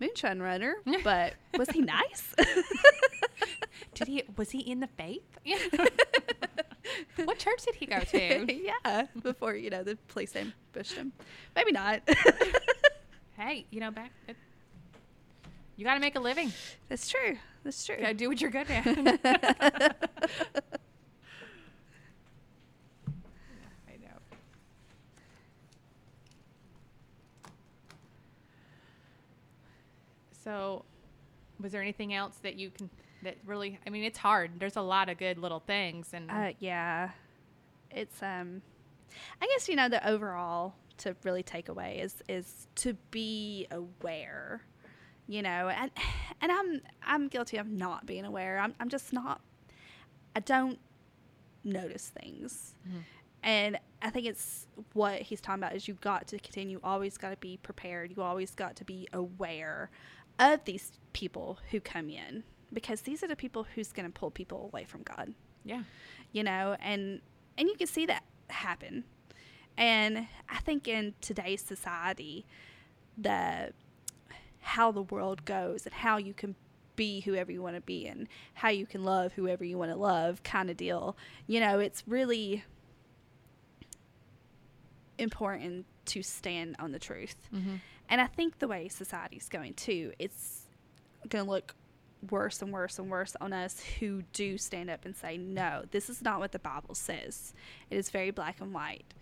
moonshine runner, but was he nice? Did he was he in the faith? what church did he go to? yeah, before you know the police ambushed him. Maybe not. hey, you know, back it, you got to make a living. That's true. That's true. Got to do what you're good at. I know. So, was there anything else that you can that really? I mean, it's hard. There's a lot of good little things, and Uh, yeah, it's um, I guess you know the overall to really take away is is to be aware, you know, and and I'm I'm guilty of not being aware. I'm I'm just not. I don't notice things, and I think it's what he's talking about is you got to continue. You always got to be prepared. You always got to be aware of these people who come in because these are the people who's going to pull people away from God. Yeah, you know and and you can see that happen. And i think in today's society the how the world goes and how you can be whoever you want to be and how you can love whoever you want to love kind of deal you know it's really important to stand on the truth mm-hmm. And i think the way society's going too it's going to look worse and worse and worse on us who do stand up and say, no, this is not what the Bible says. It is very black and white.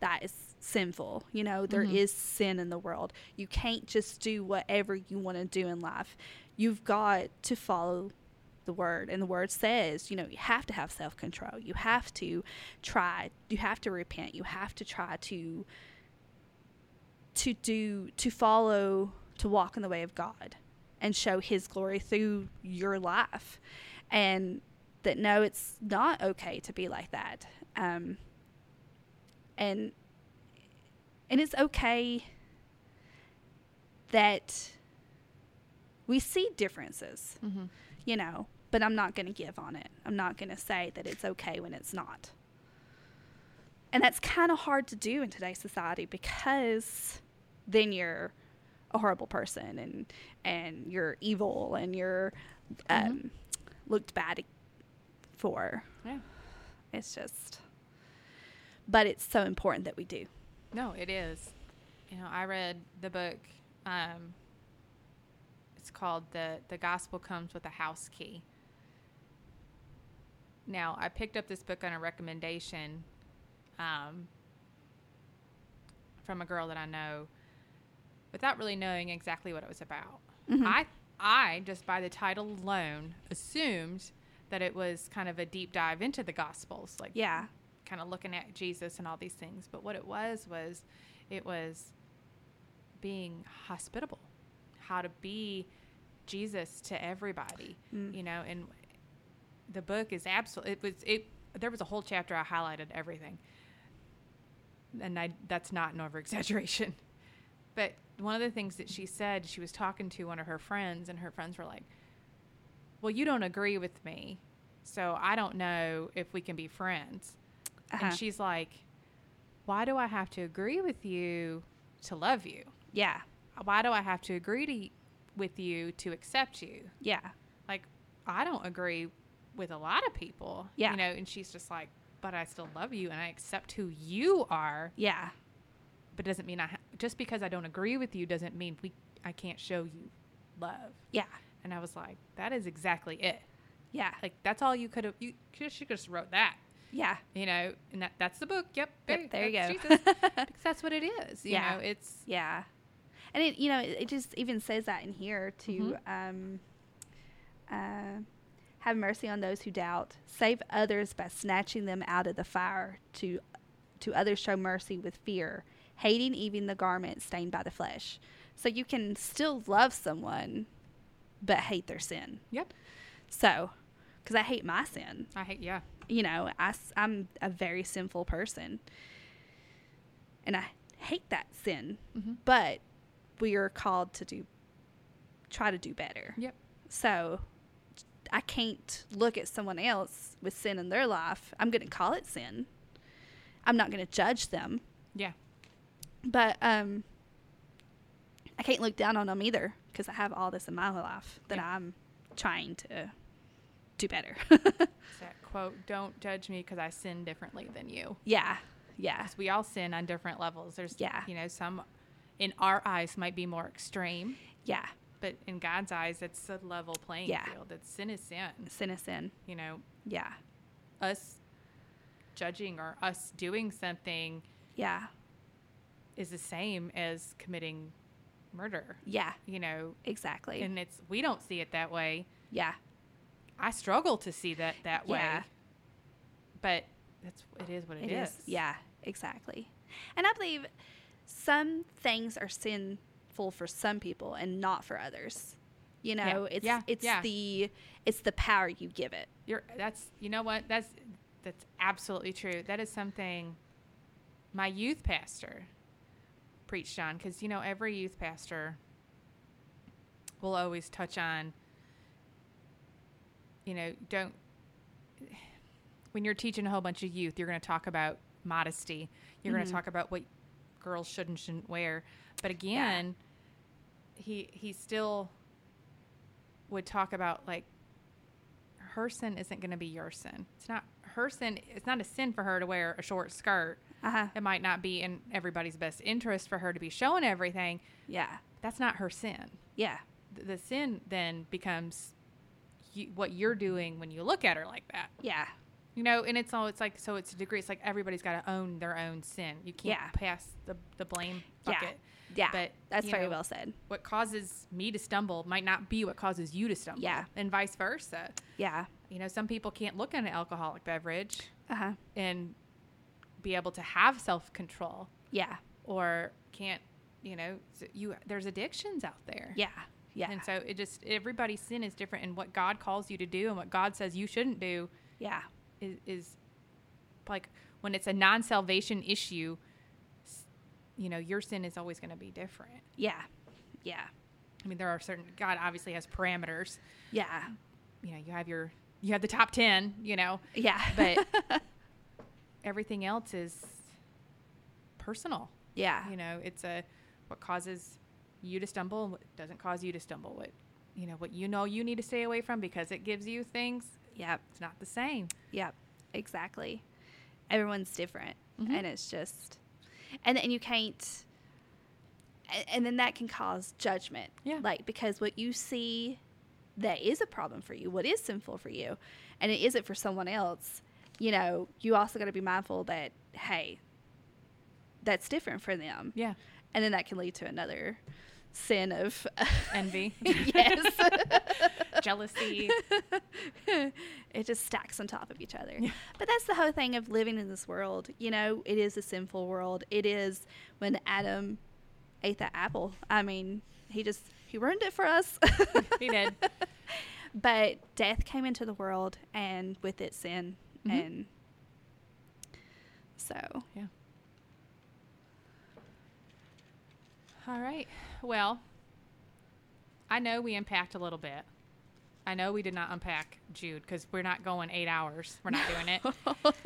That is sinful. You know, there mm-hmm. is sin in the world. You can't just do whatever you want to do in life. You've got to follow the word. And the word says, you know, you have to have self control. You have to try, you have to repent. You have to try to to do to follow to walk in the way of God and show his glory through your life. And that no it's not okay to be like that. Um and and it's okay that we see differences you know but i'm not going to give on it. I'm not going to say that it's okay when it's not. And that's kind of hard to do in today's society because then you're a horrible person and and you're evil and you're um, looked bad for. yeah. It's just, but it's so important that we do. No, it is. You know, I read the book. Um, it's called the The Gospel Comes with a House Key. Now, I picked up this book on a recommendation um, from a girl that I know, without really knowing exactly what it was about. Mm-hmm. I I just by the title alone assumed that it was kind of a deep dive into the Gospels, like Yeah, kind of looking at Jesus and all these things. But what it was was it was being hospitable, how to be Jesus to everybody, mm. you know, and the book is absolutely it was it there was a whole chapter I highlighted everything. And I that's not an over exaggeration. But one of the things that she said, she was talking to one of her friends and her friends were like, "Well, you don't agree with me. So I don't know if we can be friends." Uh-huh. And she's like, Why do I have to agree with you to love you? yeah, Why do I have to agree to, with you to accept you? yeah, Like, I don't agree with a lot of people. Yeah. You know, and she's just like, But I still love you and I accept who you are. yeah, But doesn't mean I, ha- just because I don't agree with you doesn't mean we, I can't show you love. yeah, And I was like, That is exactly it. yeah, Like, that's all you could have, you she just wrote that. yeah, You know, and that, that's the book. Yep. Yep, there you go. Jesus. because that's what it is. You Yeah. know, it's yeah. And it, you know, it, it just even says that in here to um, uh, have mercy on those who doubt, save others by snatching them out of the fire. To to others, show mercy with fear, hating even the garment stained by the flesh. So you can still love someone, but hate their sin. Yep. So, because I hate my sin. I hate. Yeah. You know, I, I'm a very sinful person. And I hate that sin. Mm-hmm. But we are called to do, try to do better. Yep. So I can't look at someone else with sin in their life. I'm going to call it sin. I'm not going to judge them. Yeah. But um, I can't look down on them either because I have all this in my life that Yeah. I'm trying to do better. That quote, "Don't judge me because I sin differently than you." yeah. Yeah. we all sin on different levels. There's, Yeah. you know, some in our eyes might be more extreme, Yeah. but in God's eyes, it's a level playing Yeah. field. It's sin is sin. Sin is sin. You know, Yeah. us judging or us doing something Yeah. Is the same as committing murder. Yeah. You know, Exactly. and it's we don't see it that way. yeah. I struggle to see that that way. Yeah. But that's it is what It is. is. Yeah. Exactly. And I believe some things are sinful for some people and not for others. You know, it's Yeah. it's Yeah. the it's the power you give it. You're that's you know what? That's that's absolutely true. That is something my youth pastor preached on because you know every youth pastor will always touch on you know don't when you're teaching a whole bunch of youth you're going to talk about modesty. You're going Mhm. to talk about what girls should and shouldn't wear. But again he he still would talk about like her sin isn't going to be your sin. It's not her sin it's not a sin for her to wear a short skirt Uh-huh. it might not be in everybody's best interest for her to be showing everything Yeah. that's not her sin Yeah. th- the sin then becomes you, what you're doing when you look at her like that Yeah. you know and it's all it's like so it's a degree it's like everybody's got to own their own sin you can't Yeah. pass the, the blame Yeah. bucket Yeah. but That's very know, well said. what causes me to stumble might not be what causes you to stumble Yeah. and vice versa Yeah. you know some people can't look at an alcoholic beverage Uh-huh. and be able to have self-control Yeah. or can't you know you there's addictions out there Yeah. Yeah. and so it just everybody's sin is different and what god calls you to do and what god says you shouldn't do yeah. is, is like when it's a non-salvation issue you know your sin is always going to be different Yeah. Yeah. i mean there are certain god obviously has parameters Yeah. you know you have your you have the top 10 you know Yeah. But- everything else is personal yeah. you know it's a what causes you to stumble and what doesn't cause you to stumble what you know what you know you need to stay away from because it gives you things Yep. it's not the same Yep. Exactly. Everyone's different. Mhm. And it's just and and you can't and then that can cause judgment. Yeah. Like because what you see that is a problem for you, what is sinful for you, and it isn't for someone else, you know, you also got to be mindful that hey, that's different for them. yeah And then that can lead to another sin of envy yes. jealousy it just stacks on top of each other. Yeah. But that's the whole thing of living in this world. You know, it is a sinful world. It is when Adam ate that apple. I mean, he just he ruined it for us. he did but death came into the world and with it sin Mhm. and so. Yeah. All right. Well i know we unpacked a little bit. I know we did not unpack jude because we're not going eight hours. We're not doing it.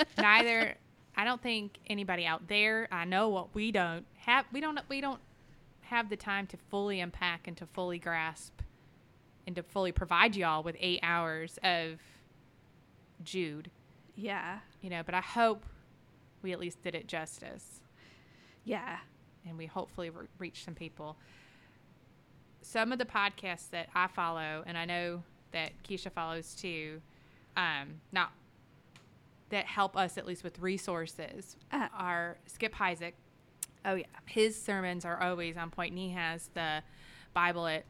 Neither i don't think anybody out there i know what we don't have we don't we don't have the time to fully unpack and to fully grasp and to fully provide y'all with eight hours of jude yeah. you know but i hope we at least did it justice Yeah. and we hopefully re- reach some people some of the podcasts that i follow and i know that keisha follows too um not that help us at least with resources Uh-huh. are Skip Heitzig. Oh yeah. his sermons are always on point and he has the bible at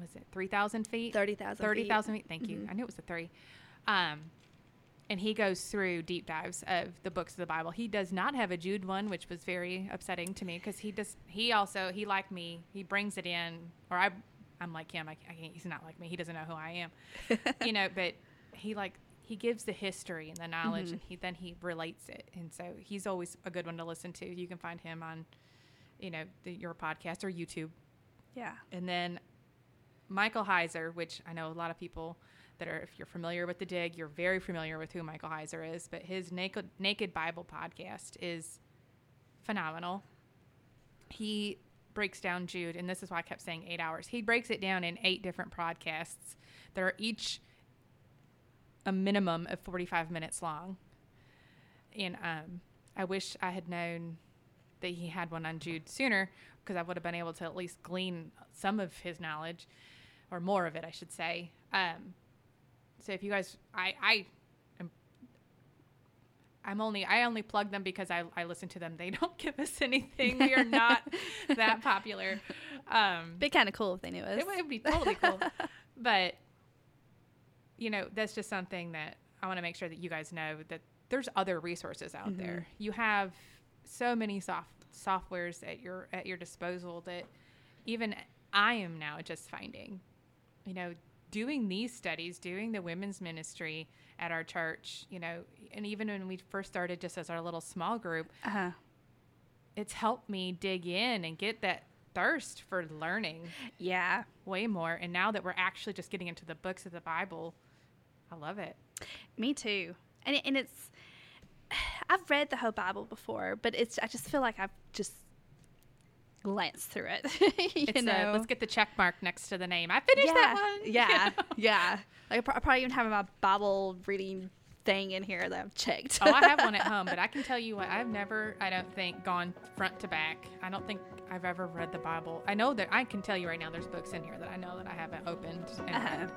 was it 3000 feet 30,000 feet. 30,000 feet. Thank you. Mhm. I knew it was a three. Um, and he goes through deep dives of the books of the Bible. He does not have a Jude one, which was very upsetting to me because he does. He also he like me. He brings it in, or I, I'm like him. I, I can't. He's not like me. He doesn't know who I am. you know, but he like he gives the history and the knowledge, mm-hmm. and he then he relates it, and so he's always a good one to listen to. You can find him on, you know, the, your podcast or YouTube. Yeah. And then Michael Heiser, which I know a lot of people that are, if you're familiar with the dig, you're very familiar with who Michael Heiser is. But his Naked, Naked Bible podcast is phenomenal. He breaks down Jude, and this is why I kept saying eight hours. He breaks it down in eight different podcasts that are each a minimum of 45 minutes long. And um, I wish I had known that he had one on Jude sooner because I would have been able to at least glean some of his knowledge or more of it, I should say. Um, so if you guys, I, I am, I'm only, I only plug them because I, I listen to them. They don't give us anything. We are not that popular. Um, Be kind of cool if they knew us. it would be totally cool. but you know, that's just something that I want to make sure that you guys know that there's other resources out there. You have so many soft softwares at your at your disposal that even I am now just finding. You know, doing these studies, doing the women's ministry at our church, you know, and even when we first started just as our little small group, uh-huh. it's helped me dig in and get that thirst for learning Yeah. way more. And now that we're actually just getting into the books of the Bible, I love it. Me too. And it, and it's I've read the whole Bible before, but it's I just feel like I've just glanced through it. you It's know. uh, let's get the check mark next to the name. I finished yeah, that one. Yeah, yeah. Like I pro- I probably even have my Bible reading thing in here that I've checked. oh, I have one at home, but I can tell you what, I've never, I don't think, gone front to back. I don't think I've ever read the Bible. I know that I can tell you right now there's books in here that I know that I haven't opened and Uh-huh. read.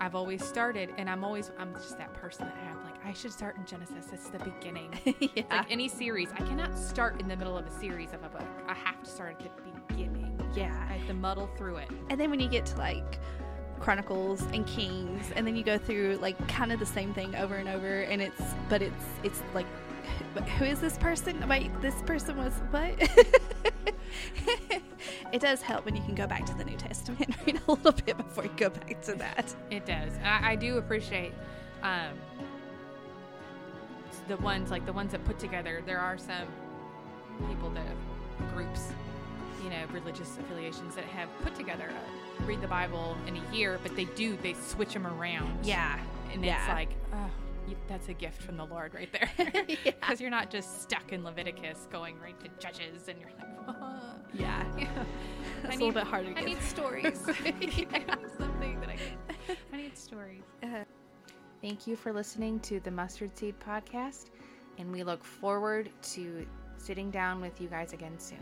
I've always started, and I'm always, I'm just that person that I have, like, I should start in Genesis. It's the beginning. yeah. Like any series, I cannot start in the middle of a series of a book. I have to start at the beginning. yeah. I have to muddle through it. And then when you get to like Chronicles and Kings, and then you go through like kind of the same thing over and over, and it's but it's it's like, who is this person? Wait, this person was what? it does help when you can go back to the New Testament and read a little bit before you go back to that. It does. I, I do appreciate um, the ones like the ones that put together. There are some people that have groups, you know, religious affiliations that have put together a, read the Bible in a year, but they do they switch them around. Yeah, and yeah. it's like. Oh, that's a gift from the Lord right there. Because Yeah. you're not just stuck in Leviticus going right to Judges and you're like, oh, yeah. yeah. That's I a little bit harder to I get need stories. I have something that I can. I need stories. Uh-huh. Thank you for listening to the Mustard Seed Podcast, and we look forward to sitting down with you guys again soon.